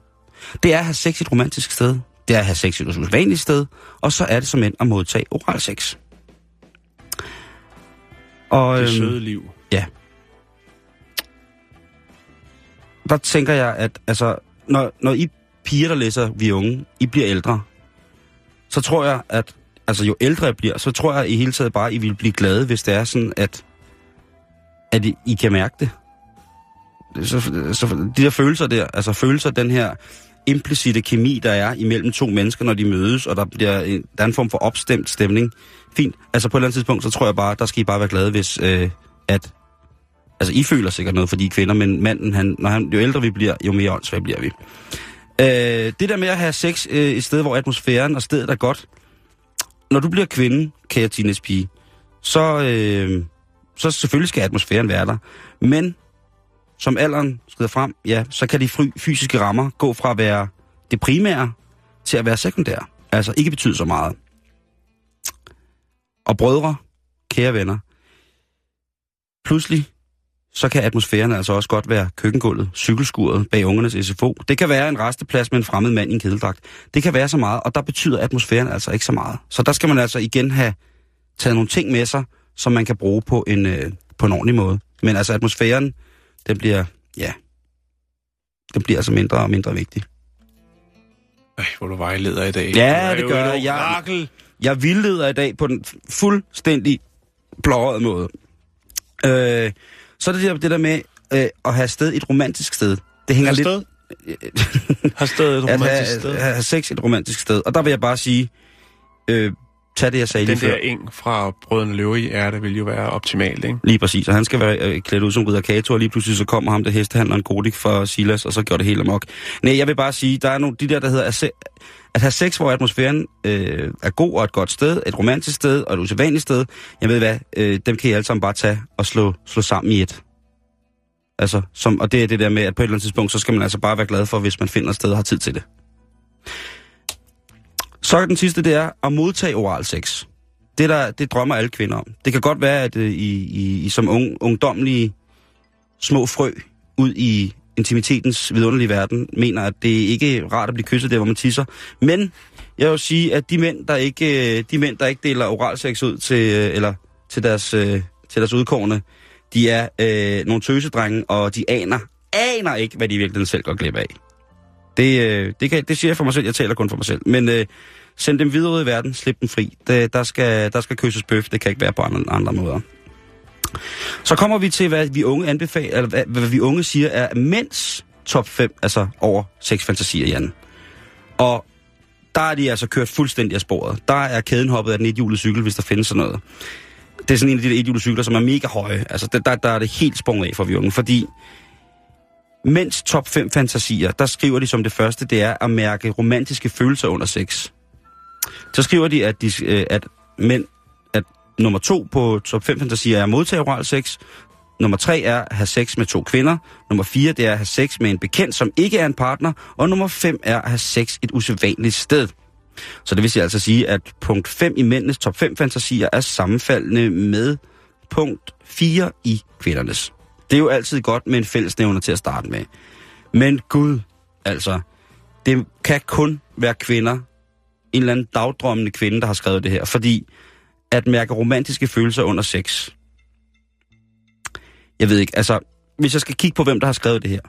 Det er at have sex et romantisk sted. Det er at have sex et usædvanligt sted. Og så er det som end at modtage oral sex. Og, Det øhm, søde liv. Ja. Der tænker jeg, at altså, når, når I piger, der læser Vi Unge, I bliver ældre, så tror jeg, at altså, jo ældre jeg bliver, så tror jeg i hele taget bare, at I vil blive glade, hvis det er sådan, at, at I, I kan mærke det. Så, så de der følelser der, altså følelser, den her implicite kemi, der er imellem to mennesker, når de mødes, og der, bliver en, der er en form for opstemt stemning. Fint. Altså på et eller andet tidspunkt, så tror jeg bare, der skal I bare være glade, hvis øh, at... Altså, I føler sikkert noget for de kvinder, men manden, han, når han, jo ældre vi bliver, jo mere åndssvagt bliver vi. Øh, det der med at have sex øh, et sted, hvor atmosfæren og stedet er godt. Når du bliver kvinde, kære teenagepige, så, øh, så selvfølgelig skal atmosfæren være der. Men som alderen skrider frem, ja, så kan de fysiske rammer gå fra at være det primære til at være sekundære. Altså ikke betyde så meget. Og brødre, kære venner, pludselig så kan atmosfæren altså også godt være køkkengulvet, cykelskuret bag ungernes SFO. Det kan være en resteplads med en fremmed mand i en kedeldragt. Det kan være så meget, og der betyder atmosfæren altså ikke så meget. Så der skal man altså igen have taget nogle ting med sig, som man kan bruge på en, øh, på en ordentlig måde. Men altså atmosfæren, den bliver, ja, den bliver altså mindre og mindre vigtig. Ej, hvor du vejleder i dag. Ja, det gør jeg. Jeg-. Jeg vildleder i dag på den fuldstændig blårede måde. Øh, så er det der, det der med øh, at have sted et romantisk sted. Det hænger lidt... sted? Har stedet et at romantisk have, sted? have sex et romantisk sted. Og der vil jeg bare sige, øh, tag det, jeg sagde Den lige før. der eng fra Brødrene Løve i ærte vil jo være optimalt, ikke? Lige præcis, og han skal være øh, klædt ud som ridder Kato, og lige pludselig så kommer ham der hestehandleren Godik for Silas, og så gør det hele amok. Nej, jeg vil bare sige, der er nogle de der, der hedder at have sex, hvor atmosfæren øh, er god og et godt sted, et romantisk sted og et usædvanligt sted. Jeg ved hvad, øh, dem kan I alle sammen bare tage og slå, slå sammen i et. Altså, som, og det er det der med, at på et eller andet tidspunkt, så skal man altså bare være glad for, hvis man finder et sted og har tid til det. Så er den sidste, det er at modtage oral sex. Det, der, det drømmer alle kvinder om. Det kan godt være, at øh, I, I, I som unge, ungdomlige små frø ud i intimitetens vidunderlige verden, mener, at det ikke er rart at blive kysset der, hvor man tisser. Men jeg vil sige, at de mænd, der ikke, øh, de mænd, der ikke deler oralsex ud til, øh, eller til deres, øh, til deres udkårende, de er øh, nogle tøsedrenge, og de aner, aner ikke, hvad de i virkeligheden selv går glip af. Det, øh, det, kan, det siger jeg for mig selv, jeg taler kun for mig selv. Men øh, send dem videre ud i verden, slip dem fri. Det, der, skal, der skal kysses bøf, det kan ikke være på andre, andre måder. Så kommer vi til, hvad vi unge anbefaler, eller hvad, hvad vi unge siger er mænds top 5, altså over seks fantasier, Jan. Og der er de altså kørt fuldstændig af sporet. Der er kæden hoppet af den ethjulede cykel, hvis der findes sådan noget. Det er sådan en af de der ethjulede cykler, som er mega høje. Altså, der, der, der er det helt sprunget af for vi unge, fordi mænds top 5 fantasier, der skriver de som det første, det er at mærke romantiske følelser under sex. Så skriver de, at, de, øh, at mænd, at nummer to på top 5 fantasier er at modtage oral sex. Nummer tre er at have sex med to kvinder. Nummer fire, det er at have sex med en bekendt, som ikke er en partner. Og nummer fem er at have sex et usædvanligt sted. Så det vil sige altså sige, at punkt 5 i mændenes top 5 fantasier er sammenfaldende med punkt 4 i kvindernes. Det er jo altid godt med en fællesnævner til at starte med. Men Gud, altså, det kan kun være kvinder, en eller anden dagdrømmende kvinde, der har skrevet det her. Fordi at mærke romantiske følelser under sex. Jeg ved ikke, altså, hvis jeg skal kigge på, hvem der har skrevet det her,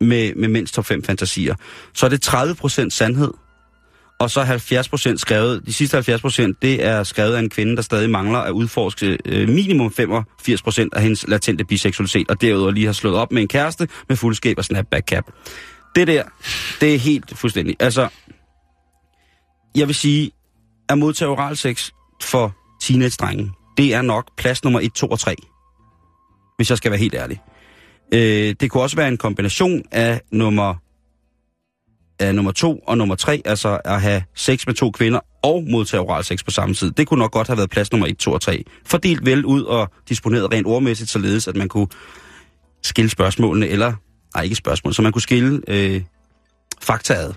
med, med mindst top 5 fantasier, så er det 30% sandhed, og så 70 procent skrevet, de sidste 70 procent, det er skrevet af en kvinde, der stadig mangler at udforske øh, minimum 85 procent af hendes latente biseksualitet, og derudover lige har slået op med en kæreste med fuldskab og snapback cap. Det der, det er helt fuldstændig. Altså, jeg vil sige, at modtage oral sex for teenage-drenge, det er nok plads nummer 1, 2 og 3. Hvis jeg skal være helt ærlig. Øh, det kunne også være en kombination af nummer, af nummer 2 og nummer 3, altså at have sex med to kvinder og modtage oral sex på samme tid. Det kunne nok godt have været plads nummer 1, 2 og 3. Fordelt vel ud og disponeret rent ordmæssigt, således at man kunne skille spørgsmålene, eller, nej ikke spørgsmål, så man kunne skille øh, fakta ad.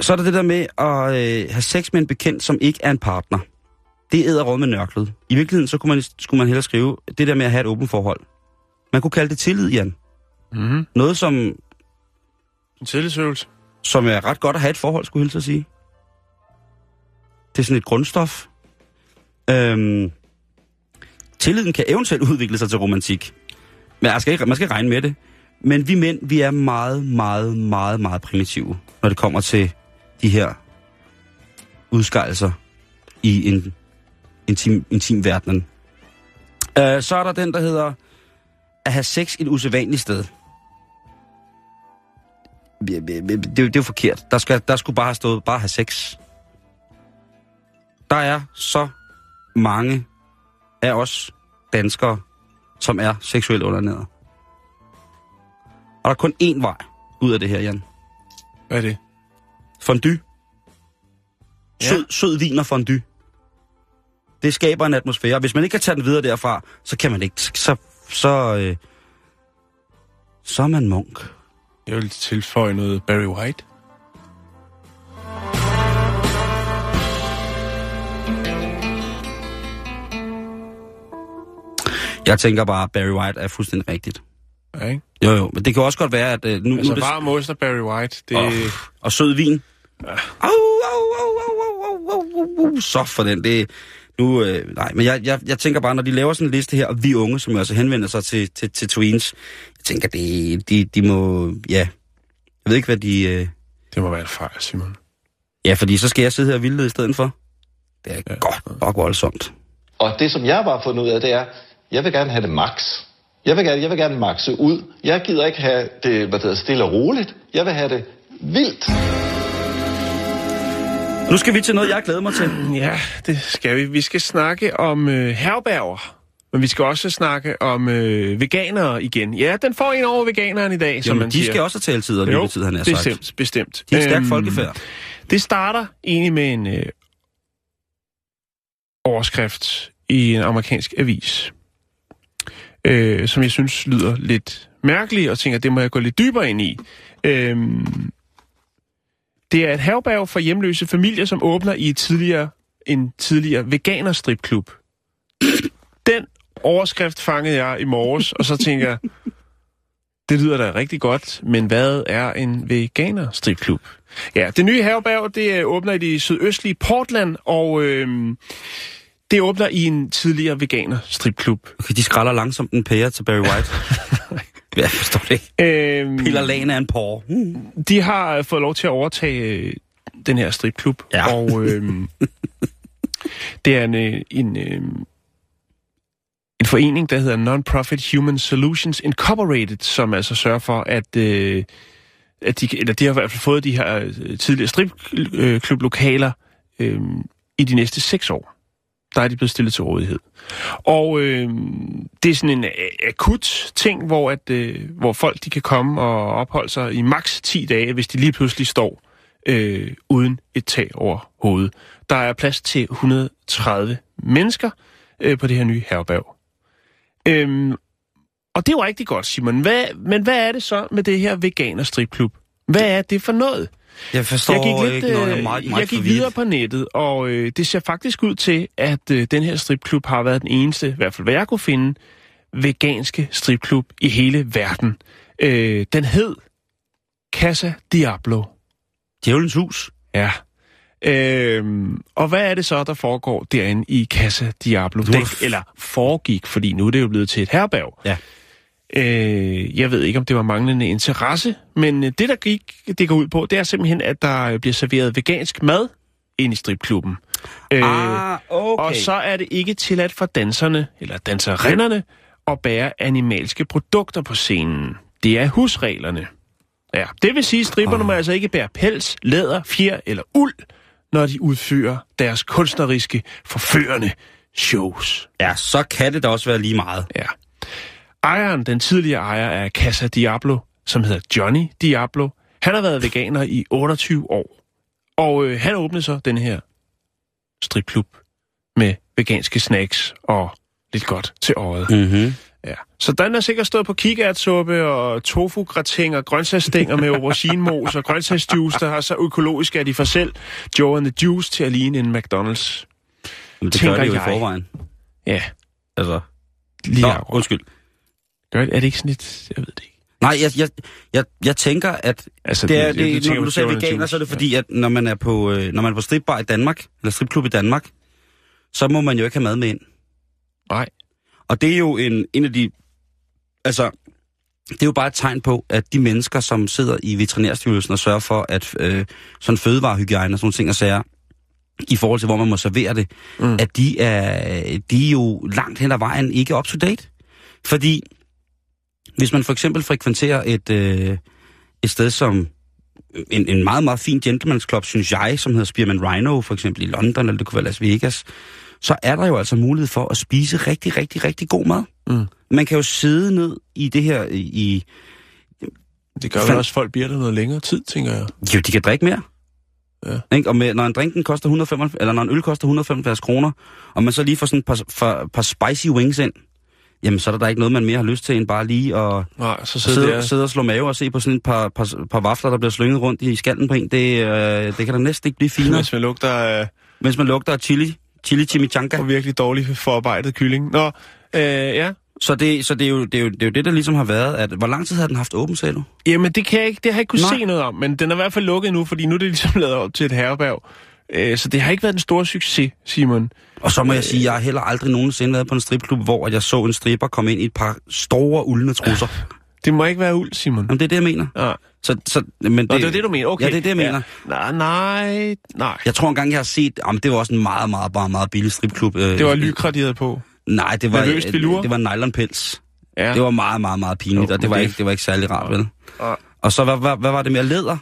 Så er der det der med at øh, have sex med en bekendt, som ikke er en partner. Det æder råd med nørklet. I virkeligheden så kunne man, skulle man hellere skrive det der med at have et åbent forhold. Man kunne kalde det tillid, Jan. Mm-hmm. Noget, som, en tillidsøvelse. som er ret godt at have et forhold, skulle jeg hilse at sige. Det er sådan et grundstof. Øhm, tilliden kan eventuelt udvikle sig til romantik. Men man skal, ikke, man skal regne med det. Men vi mænd, vi er meget, meget, meget, meget primitive, når det kommer til de her udskejelser i en intim, intim verdenen. Øh, så er der den, der hedder at have sex et usædvanligt sted. Det, det, er jo forkert. Der, skal, der skulle bare have stået, bare have sex. Der er så mange af os danskere, som er seksuelt undernæret. Og der er kun én vej ud af det her, Jan. Hvad er det? Fondue. Ja. Sød, sød vin og fondue. Det skaber en atmosfære. Hvis man ikke kan tage den videre derfra, så kan man ikke. Så, så, øh, så er man munk. Jeg vil tilføje noget Barry White. Jeg tænker bare, Barry White er fuldstændig rigtigt. Ja, ikke? Jo, jo, men det kan også godt være, at... Øh, nu, Altså nu er det, varm ost og Barry White, det... Åh, og sød vin. Au, au, au, au, au, au, au, au, så for den. Det, nu, øh, nej, men jeg, jeg, jeg tænker bare, når de laver sådan en liste her, og vi unge, som jo altså henvender sig til, til, til tweens, jeg tænker, det, de, de må, ja, jeg ved ikke, hvad de, øh, Det må være en fejl, Simon. ja, fordi så skal jeg sidde her og vildlede i stedet for. Det er ja. godt nok voldsomt. Og det, som jeg bare har fundet ud af, det er, jeg vil gerne have det max. Jeg vil gerne, jeg vil gerne maxe ud. Jeg gider ikke have det, hvad det hedder, stille og roligt. Jeg vil have det vildt. Nu skal vi til noget, jeg glæder mig til. Ja, det skal vi. Vi skal snakke om øh, herberger. Men vi skal også snakke om øh, veganere igen. Ja, den får en over veganeren i dag, som Jamen, man de siger. skal også have taletid og lyttetid, han har sagt. bestemt, bestemt. De er stærk Øhm, folkefærd. Det starter egentlig med en øh, overskrift i en amerikansk avis, øh, som jeg synes lyder lidt mærkelig, og tænker, det må jeg gå lidt dybere ind i. Øh, det er et herberg for hjemløse familier, som åbner i et tidligere, en tidligere veganerstripklub. Den overskrift fangede jeg i morges, og så tænker jeg, det lyder da rigtig godt, men hvad er en veganer-stripklub? Ja, det nye herberg, det øh, åbner i det sydøstlige Portland, og øh, det åbner i en tidligere veganer-stripklub. Okay, de skræller langsomt en pære til Barry White. jeg forstår det ikke. Øh, Piller lagen af en porre. Hmm. de har fået lov til at overtage øh, den her stripklub, Ja. og øh, det er en, øh, en, øh, en forening, der hedder Non-Profit Human Solutions Incorporated, som altså sørger for, at, øh, at de, eller de har i hvert fald fået de her tidligere stripklublokaler øh, i de næste seks år. Der er de blevet stillet til rådighed. Og øh, det er sådan en akut ting, hvor, at, øh, hvor folk de kan komme og opholde sig i maks 10 dage, hvis de lige pludselig står øh, uden et tag over hovedet. Der er plads til 130 mennesker øh, på det her nye herberg. Øhm, og det er jo rigtig godt, Simon. Hvad, men hvad er det så med det her veganer-stripklub? Hvad er det for noget? Jeg forstår jeg gik, lidt, ikke noget. Jeg øh, meget, meget jeg gik videre på nettet, og øh, det ser faktisk ud til, at øh, den her stripklub har været den eneste, i hvert fald hvad jeg kunne finde, veganske stripklub i hele verden. Øh, den hed Casa Diablo. Djævelens hus. Ja. Øhm, og hvad er det så, der foregår derinde i Casa Diablo? Den, f- eller foregik, fordi nu er det jo blevet til et herberg. Ja. Øh, jeg ved ikke, om det var manglende interesse, men øh, det, der gik, det går ud på, det er simpelthen, at der øh, bliver serveret vegansk mad ind i stripklubben. Øh, Ah, okay. Og så er det ikke tilladt for danserne, eller danserinderne, at bære animalske produkter på scenen. Det er husreglerne. Ja, det vil sige, at stripperne må altså ikke bære pels, læder, fjer eller uld, når de udfører deres kunstneriske, forførende shows. Ja, så kan det da også være lige meget. Ja. Ejeren, den tidligere ejer af Casa Diablo, som hedder Johnny Diablo, han har været veganer i 28 år. Og øh, han åbnede så den her stripklub med veganske snacks og lidt godt til øjet. Mm-hmm. Ja. Så den er sikkert stået på kikærtsuppe og tofu og grøntsagsstænger med auberginemos og grøntsagsjuice, der har så økologisk, at de får selv Joe and the Juice til at ligne en McDonald's. Men det Tænker gør det jo jeg. i forvejen. Ja, Altså, lige Nå, akkurat. undskyld. Gør det, er det ikke sådan lidt... Jeg ved det ikke. Nej, jeg, jeg, jeg, jeg tænker, at Altså, det er, jeg- det, jeg når tænker du the veganer, så er det fordi, at når man er på, øh, når man er på stripbar i Danmark, eller stripklub i Danmark, så må man jo ikke have mad med ind. Nej. Og det er jo en, en af de... Altså, det er jo bare et tegn på, at de mennesker, som sidder i veterinærstyrelsen og sørger for, at øh, sådan fødevarehygiejne og sådan ting og sager, i forhold til, hvor man må servere det, mm. at de er, de er jo langt hen ad vejen ikke up to date. Fordi hvis man for eksempel frekventerer et, øh, et sted som en, en meget, meget fin gentleman's club, synes jeg, som hedder Spearman Rhino, for eksempel i London, eller det kunne være Las Vegas, så er der jo altså mulighed for at spise rigtig, rigtig, rigtig god mad. Mm. Man kan jo sidde ned i det her, i, Det gør vel også, at folk bliver der noget længere tid, tænker jeg. jo, de kan drikke mere. Ja. Ikke? Og med, når en drink den koster 175, eller når en øl koster 175 kroner, og man så lige får sådan et par, par, par spicy wings ind, jamen så er der da ikke noget, man mere har lyst til, end bare lige at Nej, så sidde, sidde, der... sidde og slå mave og se på sådan et par, par, par vafler, der bliver slynget rundt i skallen på en. Det, øh, det kan da næsten ikke blive finere, Hvis man lugter af mens man lugter af chili, chili chimichanga. og virkelig dårlig forarbejdet kylling. Nå, øh, ja. Så, det, så det, er jo, det, er jo, det er jo det, der ligesom har været, at hvor lang tid har den haft åben, sagde du? Jamen, det, kan jeg ikke, det har jeg ikke kunne Nej. se noget om, men den er i hvert fald lukket nu, fordi nu er det ligesom lavet op til et herberg. Øh, så det har ikke været en stor succes, Simon. Og så må jeg sige, at jeg har heller aldrig nogensinde været på en stripklub, hvor at jeg så en stripper komme ind i et par store uldne trusser. Det må ikke være uld, Simon. Jamen, det er det, jeg mener. Ja. Så, så, men det, Nå, det er det, du mener. Okay. Ja, det er det, jeg mener. Ja. Nej, nej, nej. Jeg tror engang, jeg har set... Jamen, det var også en meget, meget, meget, meget billig stripklub. Øh, Det var lykra, de havde på. Nej, det var, Nervøst det var nylonpels. Ja. Det var meget, meget, meget pinligt, Jo, og det var, det- ikke, det var ikke særlig rart, vel? Ja. Og så, hvad, hvad, hvad var det med læder?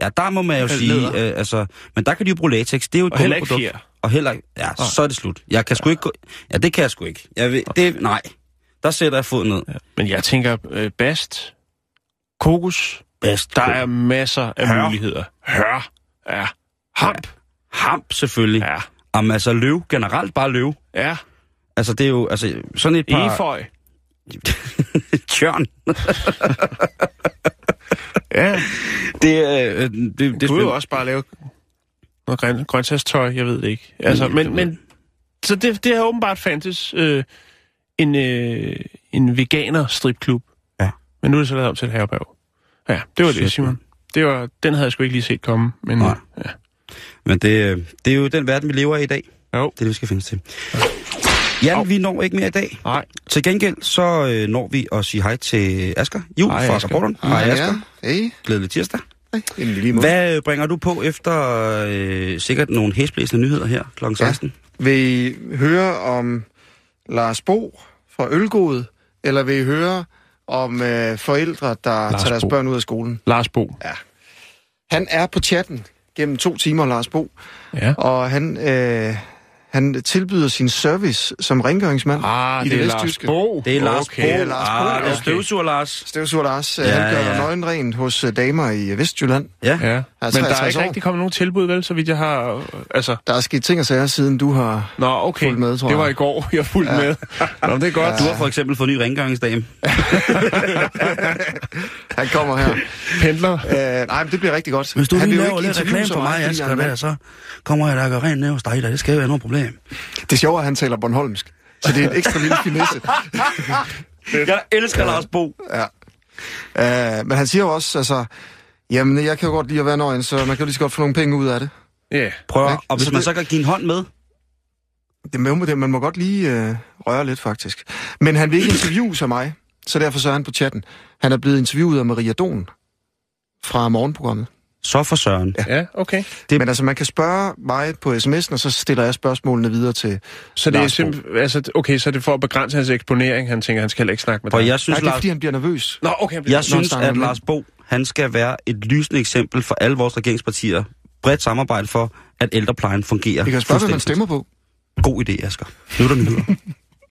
Ja, der må man jo Ja, sige, læder. øh, altså... Men der kan de jo bruge latex, det er jo et Og heller ikke fjer. Og heller ikke... Ja, så er det slut. Jeg kan sgu ikke gå... Ja, det kan jeg sgu ikke. Jeg vil, det, nej, der sætter jeg foden ned. Men jeg tænker, øh, bast, kokos, Bedst. der er masser af Hør. muligheder. Hør. Ja. Hamp. Hamp, selvfølgelig. Ja. Jamen, altså løv, generelt bare løv. Ja. Altså, det er jo altså, sådan et par... Eføj. Tjørn. Ja. Det, øh, det, det, det, Du kunne jo også bare lave noget grøn, grøntsagstøj, jeg ved det ikke. Altså, Mm, men, det- men så det, det har åbenbart fandtes øh, en, øh, en veganer stripklub. Ja. Men nu er det så lavet om til et. Ja, det var det, Shit, Simon. Det var, den havde jeg sgu ikke lige set komme. Men, Nej. Ja. Men det, øh, det er jo den verden, vi lever i i dag. Jo. Det er det, vi skal finde til. Jan, vi når ikke mere i dag. Nej. Til gengæld, så øh, når vi at sige hej til Asger. Jo, Hej, fra rapporten. Hej, Asger. Hey, Glædelig tirsdag. måde. Hvad øh, bringer du på efter øh, sikkert nogle hæsblæsende nyheder her kl. 16? Vil I høre om Lars Bo fra Ølgod, eller vil I høre om øh, forældre, der Lars tager deres Bo. børn ud af skolen? Lars Bo. Han er på chatten gennem to timer, Lars Bo, Ja. og han, øh, han tilbyder sin service som rengøringsmand Ah, i det, det, er Lars vestjyske. Bo. Det er Lars okay. Bo. Det er Lars Bo, Ah, det okay. støvsuger Lars. Støvsuger Lars, Ja, ja, han gør ja. ja. nøgenrent hos øh, damer i Vestjylland. Ja. Ja, men der er 63 ikke år. rigtig kommet nogen tilbud, vel, så vidt jeg har... Altså, Der er sket ting og sager, siden du har... nå, okay. Fulgt med, tror det jeg. var i går, jeg fulgte ja. med. Nå, det er godt. Du har for eksempel fået ny rengøringsdame. Han kommer her. Pendler. øh, nej, men det bliver rigtig godt. Hvis du han lige laver ikke lidt reklame så for mig, er- der, så kommer jeg der og gør rent ned hos dig, der. Det skal jo være noget problem. Det sjove er, at han taler Bornholmsk. Så det er en ekstra lille finesse. Jeg elsker Lars Bo. Ja. Uh, men han siger jo også, altså... Jamen, jeg kan jo godt lide at være nøgen, så man kan jo lige så godt få nogle penge ud af det. Ja. Prøv, Ikke? og hvis Så man det- så kan give en hånd med, det, man, må- det man må godt lige uh, røre lidt, faktisk. Men han vil ikke interviewe sig mig. så derfor så er han på chatten. Han er blevet interviewet af Maria Don fra morgenprogrammet. Så for søren. Ja. Ja, okay. Det... Men altså, man kan spørge mig på sms'en, og så stiller jeg spørgsmålene videre til Så det er Lars simpelthen, altså, okay, så er det for at begrænse hans eksponering, han tænker, han skal heller ikke snakke med For dig. jeg synes, Nej, det er Lars, fordi, han bliver nervøs. Nå, okay. jeg synes at Lars Bo, han skal være et lysende eksempel for alle vores regeringspartier. Bredt samarbejde for, at ældreplejen fungerer. Vi kan spørge, hvad man stemmer på. God idé, Asger. Nu er der nyheder.